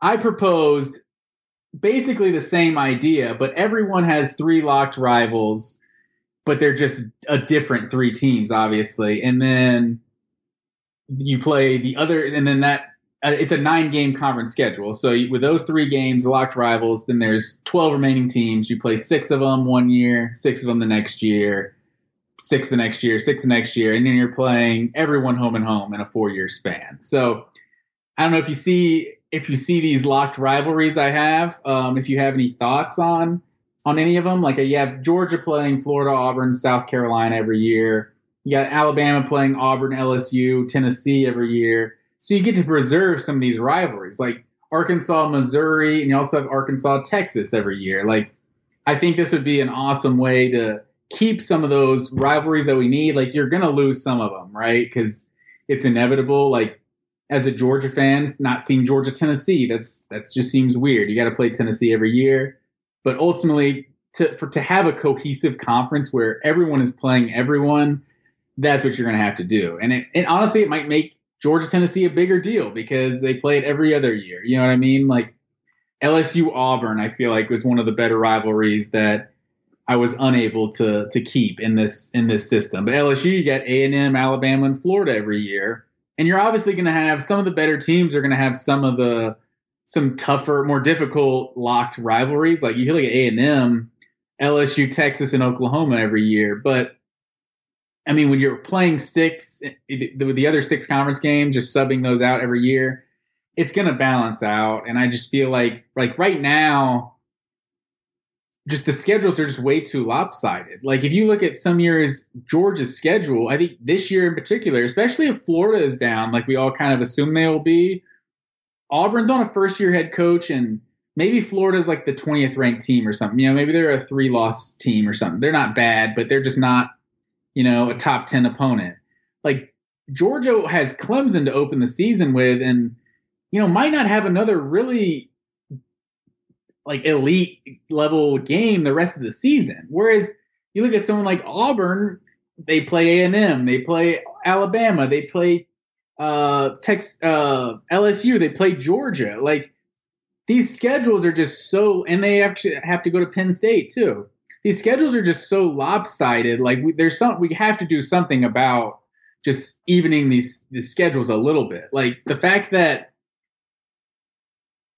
I proposed basically the same idea, but everyone has three locked rivals, but they're just a different three teams, obviously. And then you play the other, and then that uh, it's a nine game conference schedule. So with those three games, locked rivals, then there's 12 remaining teams. You play six of them one year, six of them the next year, six the next year, six the next year, and then you're playing everyone home and home in a four year span. So I don't know if you see if you see these locked rivalries I have. Um, if you have any thoughts on on any of them, like you have Georgia playing Florida, Auburn, South Carolina every year. You got Alabama playing Auburn, LSU, Tennessee every year. So you get to preserve some of these rivalries, like Arkansas, Missouri, and you also have Arkansas, Texas every year. Like, I think this would be an awesome way to keep some of those rivalries that we need. Like, you're going to lose some of them, right? Because it's inevitable. Like, as a Georgia fan, not seeing Georgia, Tennessee, that's that's just seems weird. You got to play Tennessee every year, but ultimately, to for, to have a cohesive conference where everyone is playing everyone, that's what you're going to have to do. And it, and honestly, it might make Georgia Tennessee a bigger deal because they play it every other year. You know what I mean? Like LSU Auburn, I feel like was one of the better rivalries that I was unable to to keep in this in this system. But LSU, you got A and M, Alabama, and Florida every year, and you're obviously going to have some of the better teams are going to have some of the some tougher, more difficult locked rivalries. Like you look at A and M, LSU, Texas, and Oklahoma every year, but I mean, when you're playing six, eh, eh, the, the other six conference games, just subbing those out every year, it's going to balance out. And I just feel like, like right now, just the schedules are just way too lopsided. Like if you look at some years Georgia's schedule, I think this year in particular, especially if Florida is down, like we all kind of assume they will be, Auburn's on a first year head coach and maybe Florida's like the 20th ranked team or something. You know, maybe they're a three loss team or something. They're not bad, but they're just not you know, a top 10 opponent. Like Georgia has Clemson to open the season with and, you know, might not have another really like elite level game the rest of the season. Whereas you look at someone like Auburn, they play A&M, they play Alabama, they play uh, Tex, uh, LSU, they play Georgia. Like these schedules are just so, and they actually have to go to Penn State too these schedules are just so lopsided. Like we, there's some we have to do something about just evening these these schedules a little bit. Like the fact that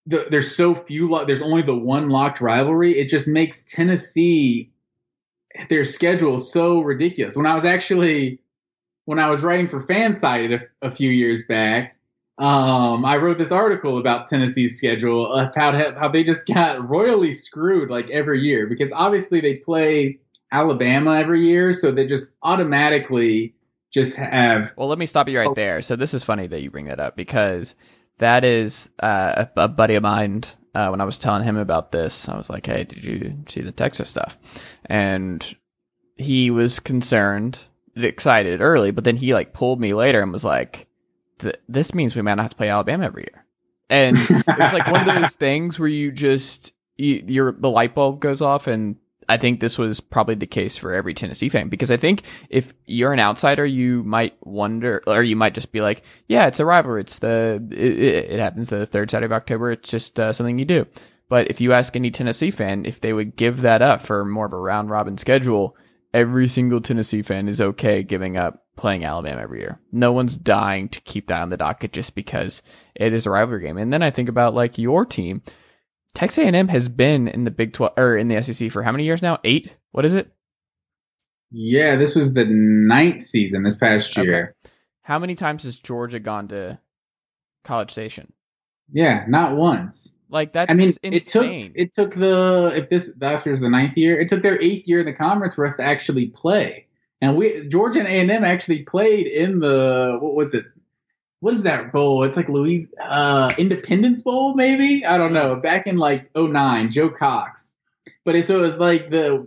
the, there's so few lo- there's only the one locked rivalry. It just makes Tennessee their schedule so ridiculous. When I was actually when I was writing for Fansided a, a few years back, um, I wrote this article about Tennessee's schedule about how they just got royally screwed like every year because obviously they play Alabama every year, so they just automatically just have. Well, let me stop you right there. So this is funny that you bring that up because that is uh, a, a, buddy of mine. Uh, when I was telling him about this, I was like, "Hey, did you see the Texas stuff?" And he was concerned, excited early, but then he like pulled me later and was like th- this means we might not have to play Alabama every year. And it's like one of those things where you just you, your the light bulb goes off, and I think this was probably the case for every Tennessee fan because I think if you're an outsider, you might wonder, or you might just be like, "Yeah, it's a rivalry. It's the it, it happens the third Saturday of October. It's just uh, something you do." But if you ask any Tennessee fan if they would give that up for more of a round robin schedule, every single Tennessee fan is okay giving up playing Alabama every year. No one's dying to keep that on the docket just because it is a rivalry game. And then I think about like your team. Texas A&M has been in the Big 12 or in the SEC for how many years now? 8? What is it? Yeah, this was the ninth season this past year. Okay. How many times has Georgia gone to College Station? Yeah, not once. Like that's I mean, insane. it took it took the if this last year's the ninth year, it took their eighth year in the conference for us to actually play. And we Georgia and A and M actually played in the what was it? What is that bowl? It's like Louise uh, Independence Bowl, maybe I don't know. Back in like 09, Joe Cox. But it, so it was like the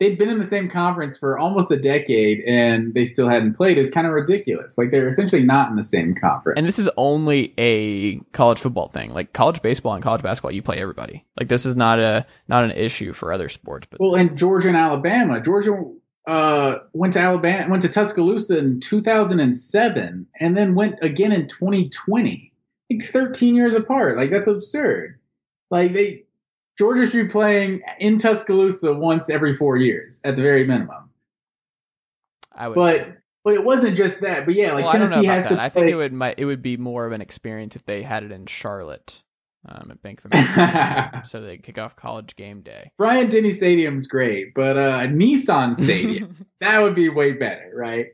they'd been in the same conference for almost a decade and they still hadn't played is kind of ridiculous. Like they're essentially not in the same conference. And this is only a college football thing. Like college baseball and college basketball, you play everybody. Like this is not a not an issue for other sports. But well, and Georgia and Alabama, Georgia uh, went to Alabama, went to Tuscaloosa in 2007, and then went again in 2020. Like 13 years apart. Like that's absurd. Like they Georgia should be playing in Tuscaloosa once every four years at the very minimum. I would, but but it wasn't just that. But yeah, like well, Tennessee has that. to. I play... think it would might it would be more of an experience if they had it in Charlotte. Um, at Bank of America, so they kick off college game day. Bryant Denny Stadium's great, but uh, Nissan Stadium that would be way better, right?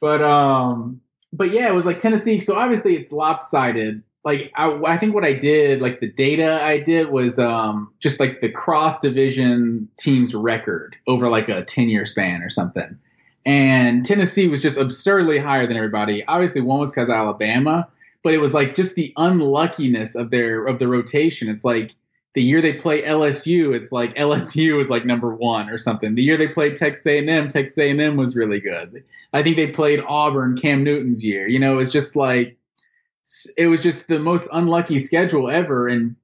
But um, but yeah, it was like Tennessee. So obviously it's lopsided like I, I, think what I did, like the data I did was um, just like the cross division teams record over like a 10 year span or something. And Tennessee was just absurdly higher than everybody. Obviously, one was because Alabama, but it was like just the unluckiness of their of the rotation. It's like the year they play LSU, it's like LSU is like number one or something. The year they played Texas A&M, Texas A&M was really good. I think they played Auburn, Cam Newton's year. You know, it's just like it was just the most unlucky schedule ever, and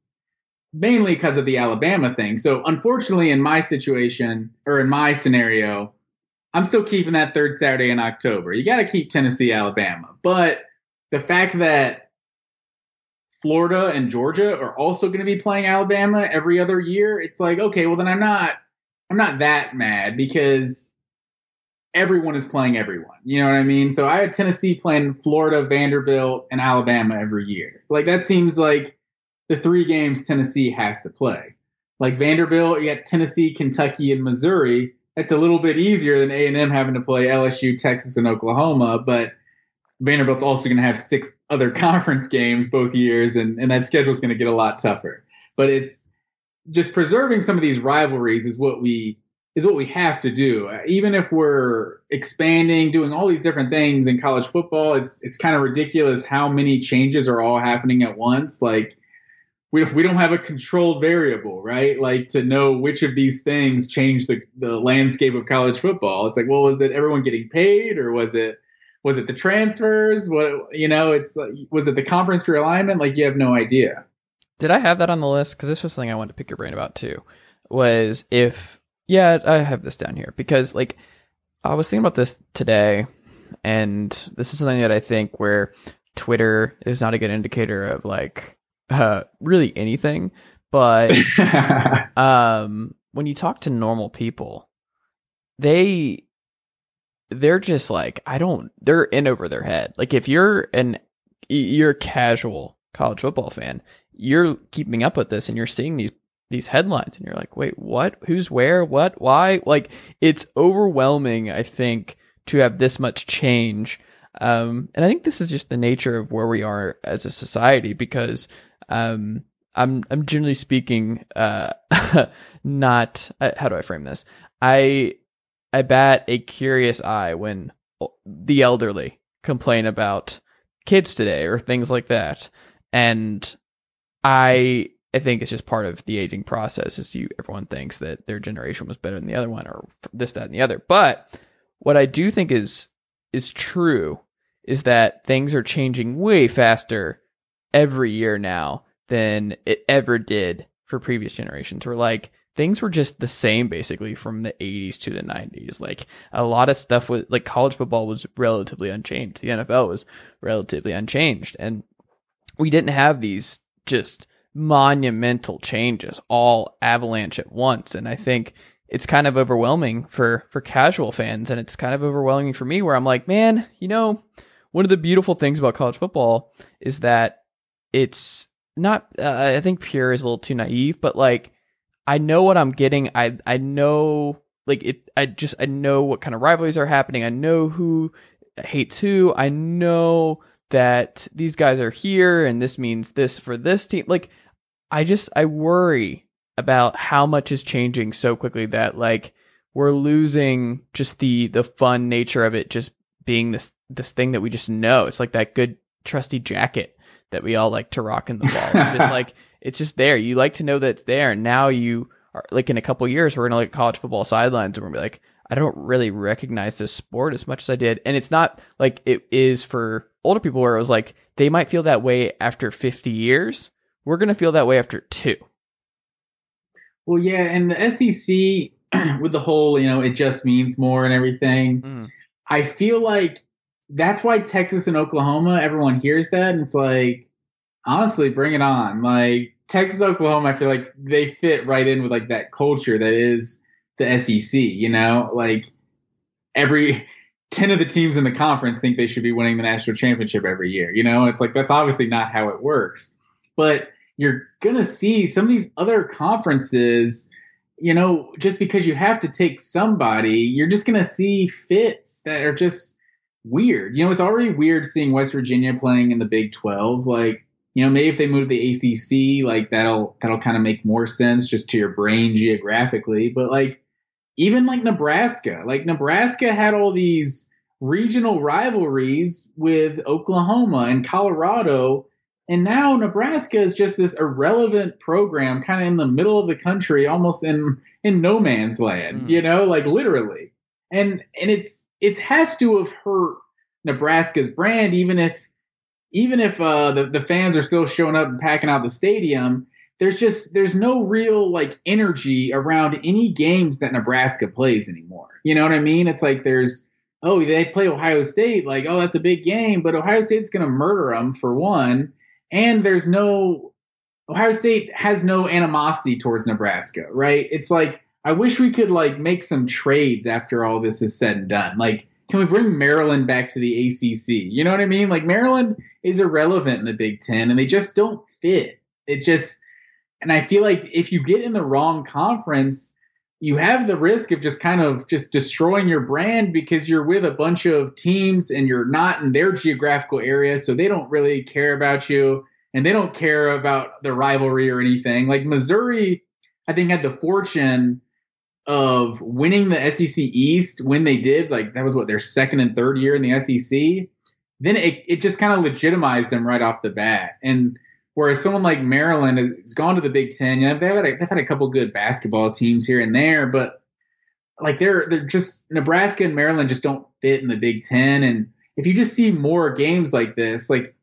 mainly because of the Alabama thing. So unfortunately, in my situation or in my scenario, I'm still keeping that third Saturday in October. You got to keep Tennessee, Alabama, but the fact that Florida and Georgia are also going to be playing Alabama every other year, it's like, okay, well then I'm not I'm not that mad because everyone is playing everyone. You know what I mean? So I had Tennessee playing Florida, Vanderbilt, and Alabama every year. Like that seems like the three games Tennessee has to play. Like Vanderbilt, you got Tennessee, Kentucky, and Missouri. That's a little bit easier than A and M having to play LSU, Texas, and Oklahoma, but Vanderbilt's also going to have six other conference games both years, and, and that schedule is going to get a lot tougher. But it's just preserving some of these rivalries is what we is what we have to do. Uh, even if we're expanding, doing all these different things in college football, it's it's kind of ridiculous how many changes are all happening at once. Like we we don't have a controlled variable, right? Like to know which of these things change the the landscape of college football. It's like, well, was it everyone getting paid, or was it was it the transfers? What you know? It's like, was it the conference realignment? Like you have no idea. Did I have that on the list? Because this was something I wanted to pick your brain about too. Was if yeah, I have this down here because like I was thinking about this today, and this is something that I think where Twitter is not a good indicator of like uh, really anything, but um, when you talk to normal people, they they're just like I don't. They're in over their head. Like if you're an you're a casual college football fan, you're keeping up with this and you're seeing these these headlines and you're like, wait, what? Who's where? What? Why? Like it's overwhelming. I think to have this much change. Um, and I think this is just the nature of where we are as a society because um, I'm I'm generally speaking uh, not uh, how do I frame this? I I bat a curious eye when the elderly complain about kids today or things like that. And I I think it's just part of the aging process is you everyone thinks that their generation was better than the other one or this, that, and the other. But what I do think is is true is that things are changing way faster every year now than it ever did for previous generations. We're like things were just the same basically from the 80s to the 90s. Like a lot of stuff was like college football was relatively unchanged. The NFL was relatively unchanged. And we didn't have these just monumental changes all avalanche at once. And I think it's kind of overwhelming for, for casual fans. And it's kind of overwhelming for me where I'm like, man, you know, one of the beautiful things about college football is that it's not, uh, I think pure is a little too naive, but like, I know what I'm getting. I I know like it. I just I know what kind of rivalries are happening. I know who hates who. I know that these guys are here and this means this for this team. Like I just I worry about how much is changing so quickly that like we're losing just the the fun nature of it just being this this thing that we just know. It's like that good trusty jacket that we all like to rock in the fall. It's just like it's just there. You like to know that it's there. And now you are like in a couple years, we're gonna look at college football sidelines and we're gonna be like, I don't really recognize this sport as much as I did. And it's not like it is for older people where it was like they might feel that way after 50 years. We're gonna feel that way after two. Well, yeah, and the SEC with the whole, you know, it just means more and everything. Mm. I feel like that's why Texas and Oklahoma, everyone hears that and it's like, honestly, bring it on. Like Texas, Oklahoma, I feel like they fit right in with like that culture that is the SEC. You know, like every ten of the teams in the conference think they should be winning the national championship every year. You know, it's like that's obviously not how it works. But you're gonna see some of these other conferences. You know, just because you have to take somebody, you're just gonna see fits that are just weird. You know, it's already weird seeing West Virginia playing in the Big 12. Like, you know, maybe if they move to the ACC, like that'll that'll kind of make more sense just to your brain geographically. But like even like Nebraska, like Nebraska had all these regional rivalries with Oklahoma and Colorado, and now Nebraska is just this irrelevant program, kind of in the middle of the country, almost in in no man's land. Mm. You know, like literally, and and it's it has to have hurt Nebraska's brand, even if even if uh, the the fans are still showing up and packing out the stadium, there's just there's no real like energy around any games that Nebraska plays anymore. You know what I mean? It's like there's oh, they play Ohio State, like, oh, that's a big game, but Ohio State's to murder them for one. And there's no, Ohio State has no animosity towards Nebraska, right? It's like, I wish we could like make some trades after all this is said and done. Like, can we bring Maryland back to the ACC? You know what I mean? Like, Maryland is irrelevant in the Big Ten and they just don't fit. It just, and I feel like if you get in the wrong conference, you have the risk of just kind of just destroying your brand because you're with a bunch of teams and you're not in their geographical area, so they don't really care about you and they don't care about the rivalry or anything. Like Missouri, I think had the fortune of winning the SEC East when they did. Like that was what their second and third year in the SEC. Then it it just kind of legitimized them right off the bat and Whereas someone like Maryland has gone to the Big Ten. Yeah, they've had a, they've had a couple good basketball teams here and there, but like they're they're just Nebraska and Maryland just don't fit in the Big Ten. And if you just see more games like this, like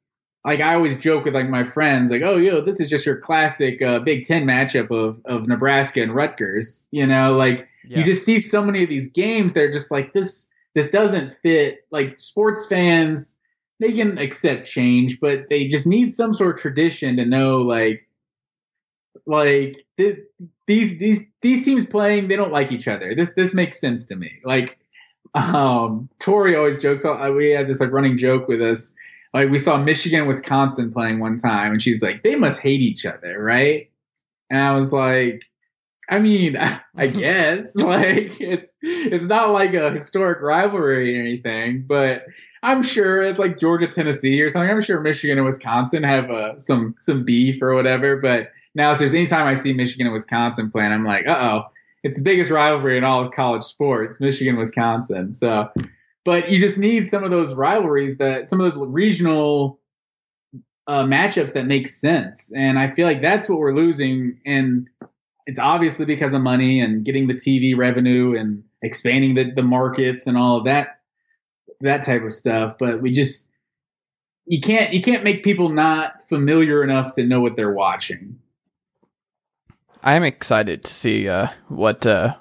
like I always joke with like my friends, like, oh, yo, this is just your classic uh, Big Ten matchup of of Nebraska and Rutgers. You know, like yeah. you just see so many of these games. They're just like this. This doesn't fit. Like sports fans they can accept change, but they just need some sort of tradition to know like like th- these these these teams playing they don't like each other. This this makes sense to me. Like um Tori always jokes uh, we had this like running joke with us like we saw Michigan Wisconsin playing one time and she's like they must hate each other, right? And I was like I mean, I guess like it's it's not like a historic rivalry or anything, but I'm sure it's like Georgia, Tennessee or something. I'm sure Michigan and Wisconsin have uh, some some beef or whatever. But now, if there's any time I see Michigan and Wisconsin playing, I'm like, uh oh, it's the biggest rivalry in all of college sports, Michigan, Wisconsin. So, but you just need some of those rivalries that some of those regional uh, matchups that make sense. And I feel like that's what we're losing. And it's obviously because of money and getting the TV revenue and expanding the, the markets and all of that that type of stuff. But we just you can't you can't make people not familiar enough to know what they're watching. I'm excited to see uh, what uh,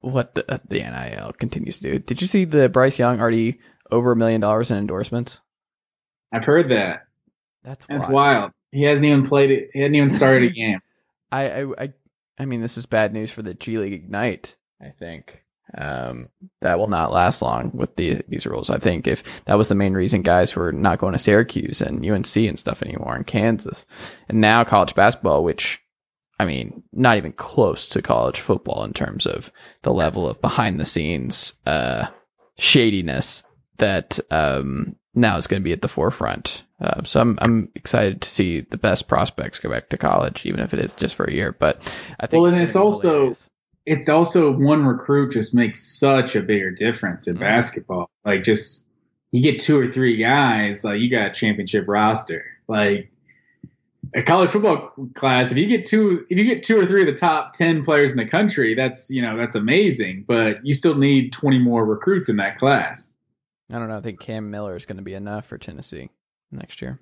what the the NIL continues to do. Did you see the Bryce Young already over a million dollars in endorsements? I've heard that. That's wild. that's wild. He hasn't even played it. He hasn't even started a game. I, I I I mean, this is bad news for the G League Ignite. I think um, that will not last long with the, these rules. I think if that was the main reason guys were not going to Syracuse and UNC and stuff anymore in Kansas, and now college basketball, which I mean, not even close to college football in terms of the level of behind the scenes uh, shadiness that um, now is going to be at the forefront. Uh, so I'm I'm excited to see the best prospects go back to college, even if it is just for a year. But I think well, and it's also it's also one recruit just makes such a bigger difference in mm-hmm. basketball. Like just you get two or three guys, like you got a championship roster. Like a college football class, if you get two if you get two or three of the top ten players in the country, that's you know, that's amazing. But you still need twenty more recruits in that class. I don't know. I think Cam Miller is going to be enough for Tennessee next year.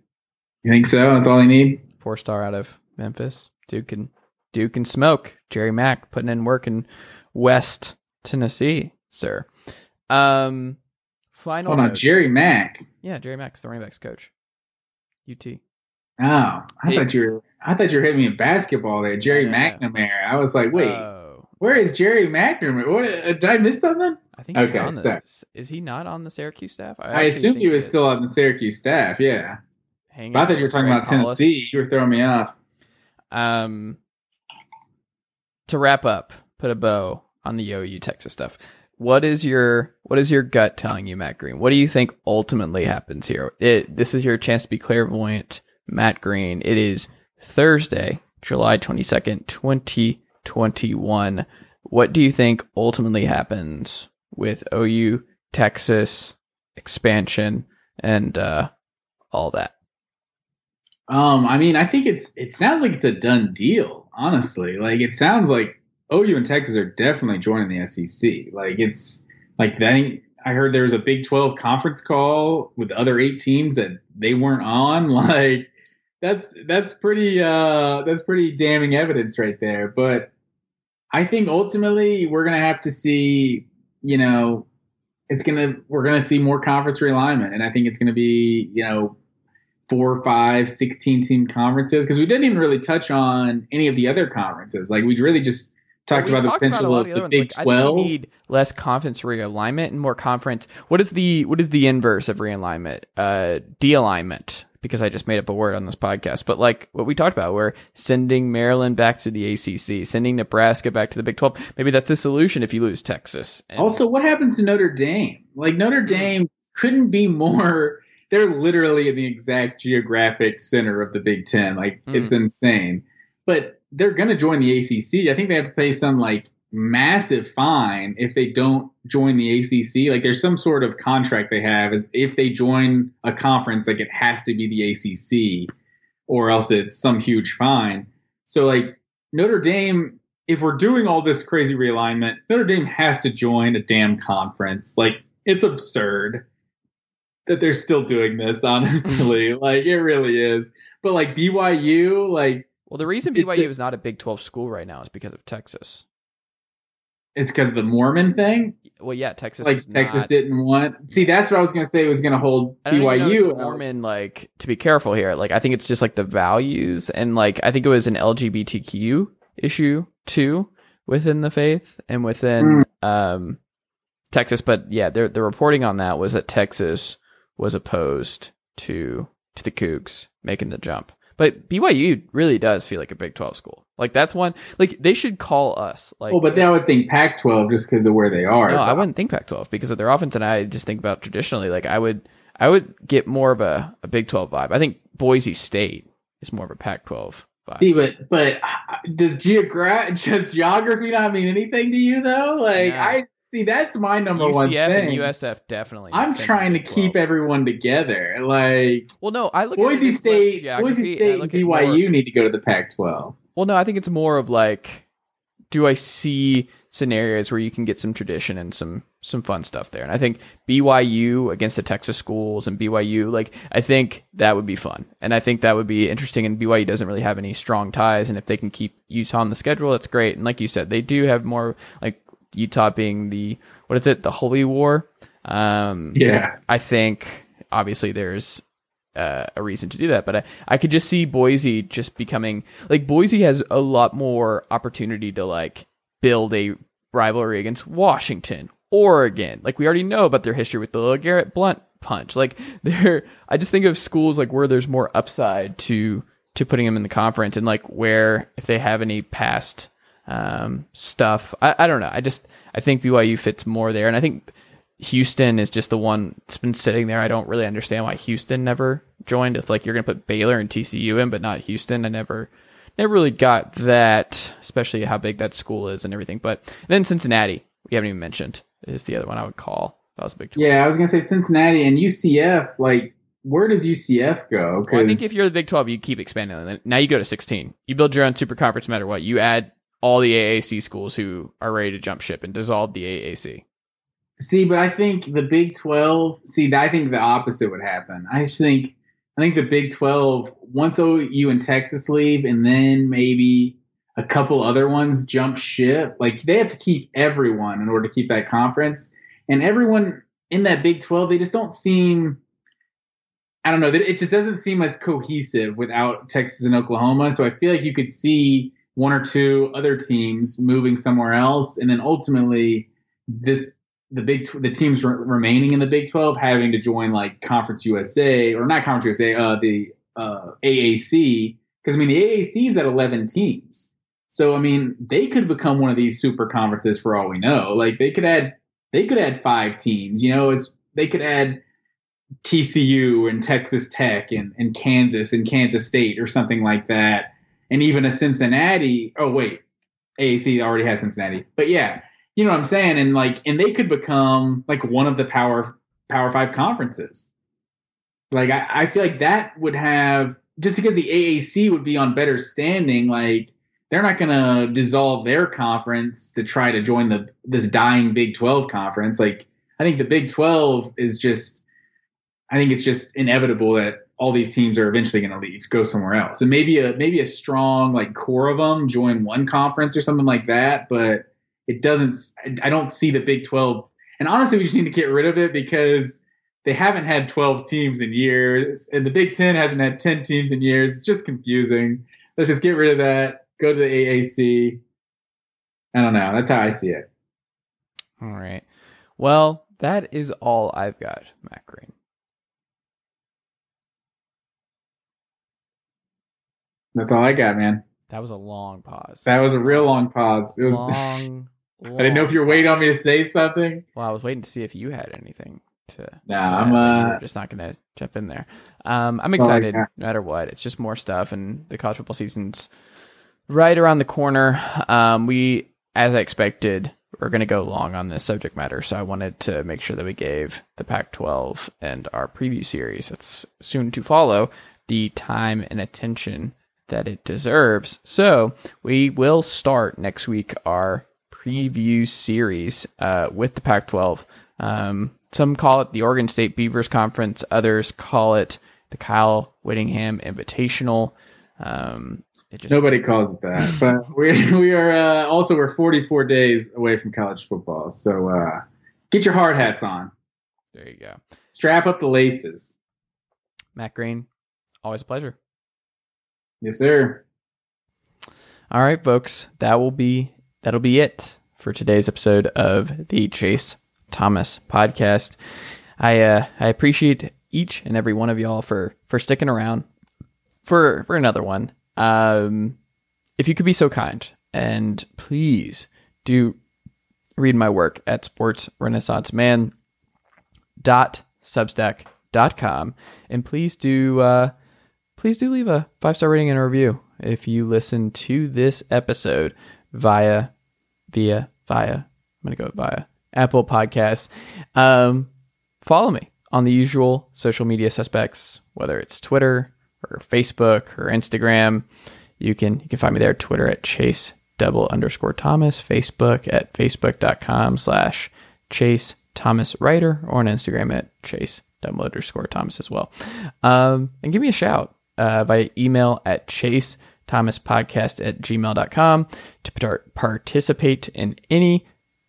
You think so? That's all they need? Four star out of Memphis. Duke and Duke and smoke. Jerry Mack putting in work in West Tennessee, sir. Um, final. Hold on, Jerry Mack. Yeah, Jerry Mack's the running backs coach. UT. Oh, I hey. thought you were. I thought you were hitting me in basketball there, Gerry yeah. McNamara. I was like, wait, oh. where is Gerry McNamara? What uh, did I miss something? I think okay, on the, is he not on the Syracuse staff? I, I assumed he was he still on the Syracuse staff. Yeah, but I thought you were talking about Tennessee. You were throwing me off. Um, to wrap up, put a bow on the OU Texas stuff. What is your what is your gut telling you, Matt Green? What do you think ultimately happens here? It, this is your chance to be clairvoyant, Matt Green. It is Thursday, July twenty second, twenty twenty one. What do you think ultimately happens with OU Texas expansion and uh, all that? Um, I mean, I think it's it sounds like it's a done deal honestly. Like it sounds like OU and Texas are definitely joining the SEC. Like it's like that. I heard there was a Big 12 conference call with other eight teams that they weren't on. Like that's that's pretty uh that's pretty damning evidence right there. But I think ultimately we're gonna have to see, you know, it's gonna we're gonna see more conference realignment, and I think it's gonna be you know four, five, 16 team conferences because we didn't even really touch on any of the other conferences. Like we really just talked about talked the potential about of a lot the of Big the ones. Like, I think we need less conference realignment and more conference. What is the what is the inverse of realignment? Uh, de-alignment. Because I just made up a word on this podcast, but like what we talked about, we're sending Maryland back to the ACC, sending Nebraska back to the Big Twelve. Maybe that's the solution if you lose Texas. And- Also, what happens to Notre Dame? Like Notre Dame couldn't be more. They're literally in the exact geographic center of the Big Ten. Like Mm. it's insane. But they're going to join the ACC. I think they have to pay some like massive fine if they don't join the ACC. Like there's some sort of contract they have is if they join a conference, like it has to be the ACC, or else it's some huge fine. So like Notre Dame if we're doing all this crazy realignment, Notre Dame has to join a damn conference. Like it's absurd that they're still doing this, honestly. like it really is. But like BYU, like well, the reason BYU is not a Big Twelve school right now is because of Texas. It's because the Mormon thing. Well, yeah, Texas. like Texas not- didn't want. See, that's what I was gonna say it was gonna hold I don't even know BYU. it's a Mormon, like to be careful here. Like I think it's just like the values and like I think it was an LGBTQ issue too within the faith and within um Texas. But yeah, the the reporting on that was that Texas was opposed to to the Cougs making the jump. But BYU really does feel like a Big Twelve school. Like that's one. Like they should call us. Like well, but then I would think Pac-12 just because of where they are. no, I wouldn't think Pac-12 because of their offense, and I just think about traditionally. Like I would, I would get more of a, a Big 12 vibe. I think Boise State is more of a Pac-12 vibe. See, but but uh, does geogra- does geography not mean anything to you though? Like No. I see, that's my number UCF one thing. and USF definitely. I'm make sense in trying to keep everyone together. Like Well, no, I look Boise at State, Boise State, and at BYU more- need to go to the Pac-12. Well, no, I think it's more of like, do I see scenarios where you can get some tradition and some some fun stuff there? And I think BYU against the Texas schools and BYU, like I think that would be fun, and I think that would be interesting. And BYU doesn't really have any strong ties, and if they can keep Utah on the schedule, that's great. And like you said, they do have more like Utah being the what is it, the Holy War. Um, Yeah, I think obviously there's uh, a reason to do that, but I, I could just see Boise just becoming like Boise has a lot more opportunity to like build a rivalry against Washington, Oregon. Like we already know about their history with the LeGarrette Blount punch. Like there, I just think of schools like where there's more upside to to putting them in the conference and like where if they have any past um, stuff. I, I don't know. I just I think BYU fits more there, and I think Houston is just the one that's been sitting there. I don't really understand why Houston never joined. If like you're gonna put Baylor and TCU in, but not Houston, I never never really got that, especially how big that school is and everything. But then Cincinnati, we haven't even mentioned, is the other one I would call. That was big. yeah. I was gonna say Cincinnati and UCF. Like, where does UCF go? Well, I think if you're the Big 12, you keep expanding. And now you go to 16. You build your own super conference no matter what. You add all the AAC schools who are ready to jump ship and dissolve the AAC. See, but I think the Big Twelve. See, I think the opposite would happen. I just think, I think the Big Twelve once OU and Texas leave, and then maybe a couple other ones jump ship. Like they have to keep everyone in order to keep that conference, and everyone in that Big Twelve, they just don't seem. I don't know. It just doesn't seem as cohesive without Texas and Oklahoma. So I feel like you could see one or two other teams moving somewhere else, and then ultimately this the big the teams re- remaining in the Big 12 having to join like Conference USA or not Conference USA, uh, the uh, AAC because I mean the AAC is at 11 teams, so I mean they could become one of these super conferences for all we know. Like they could add they could add five teams, you know, as they could add TCU and Texas Tech and, and Kansas and Kansas State or something like that, and even a Cincinnati. Oh wait, AAC already has Cincinnati, but yeah, you know what I'm saying? And like, and they could become like one of the power Power Five conferences. Like, I, I feel like that would have just because the AAC would be on better standing. Like, they're not going to dissolve their conference to try to join the this dying Big 12 conference. Like, I think the Big 12 is just. I think it's just inevitable that all these teams are eventually going to leave, go somewhere else, and maybe a maybe a strong like core of them join one conference or something like that. But it doesn't. I don't see the Big Twelve. And honestly, we just need to get rid of it because they haven't had 12 teams in years, and the Big Ten hasn't had 10 teams in years. It's just confusing. Let's just get rid of that. Go to the AAC. I don't know. That's how I see it. All right. Well, that is all I've got, Matt Green. That's all I got, man. That was a long pause. That was a real long pause. It was. long. I didn't know if you were waiting on me to say something. Well, I was waiting to see if you had anything to. Nah, to I'm, uh, just not gonna jump in there. Um, I'm That's all I excited no matter what. It's just more stuff, and the college football season's right around the corner. Um, we, as I expected, we're gonna go long on this subject matter, so I wanted to make sure that we gave the Pac-12 and our preview series that's soon to follow the time and attention that it deserves. So we will start next week our preview series uh, with the Pac-12. Um, some call it the Oregon State Beavers Conference. Others call it the Kyle Whittingham Invitational. Um, it just Nobody calls it that, but we we are uh, also we're 44 days away from college football. So uh, get your hard hats on, There you go, strap up the laces. Matt Green. Always a pleasure. Yes, sir. All right, folks, that will be that'll be it for today's episode of the Chase Thomas podcast. I uh, I appreciate each and every one of y'all for for sticking around for for another one. Um, if you could be so kind and please do read my work at Sports Renaissance Man dot substack dot com and please do uh please do leave a five star rating and a review if you listen to this episode via via via I'm gonna go via Apple Podcasts. Um, follow me on the usual social media suspects, whether it's Twitter or Facebook or Instagram. You can you can find me there. Twitter at Chase double underscore Thomas, Facebook at facebook.com slash Chase Thomas Writer, or on Instagram at Chase double underscore Thomas as well. Um, and give me a shout uh, by email at Chase Thomas Podcast at gmail.com to participate in any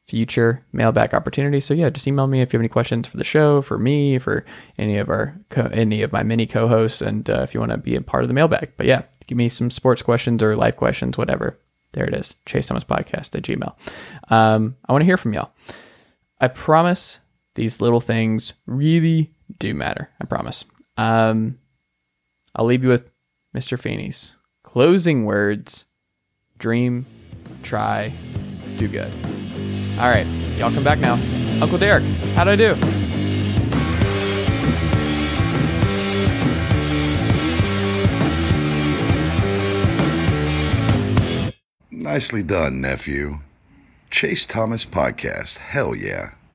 future mailback opportunities. So yeah, just email me if you have any questions for the show, for me, for any of our co- any of my many co-hosts, and uh, if you want to be a part of the mailbag. But yeah, give me some sports questions or life questions, whatever. There it is, Chase Thomas Podcast at Gmail. Um, I want to hear from y'all. I promise these little things really do matter. I promise. Um, I'll leave you with Mr. Feeny's closing words: dream, try, do good. All right, y'all come back now. Uncle Derek, how'd I do? Nicely done, nephew. Chase Thomas Podcast. Hell yeah.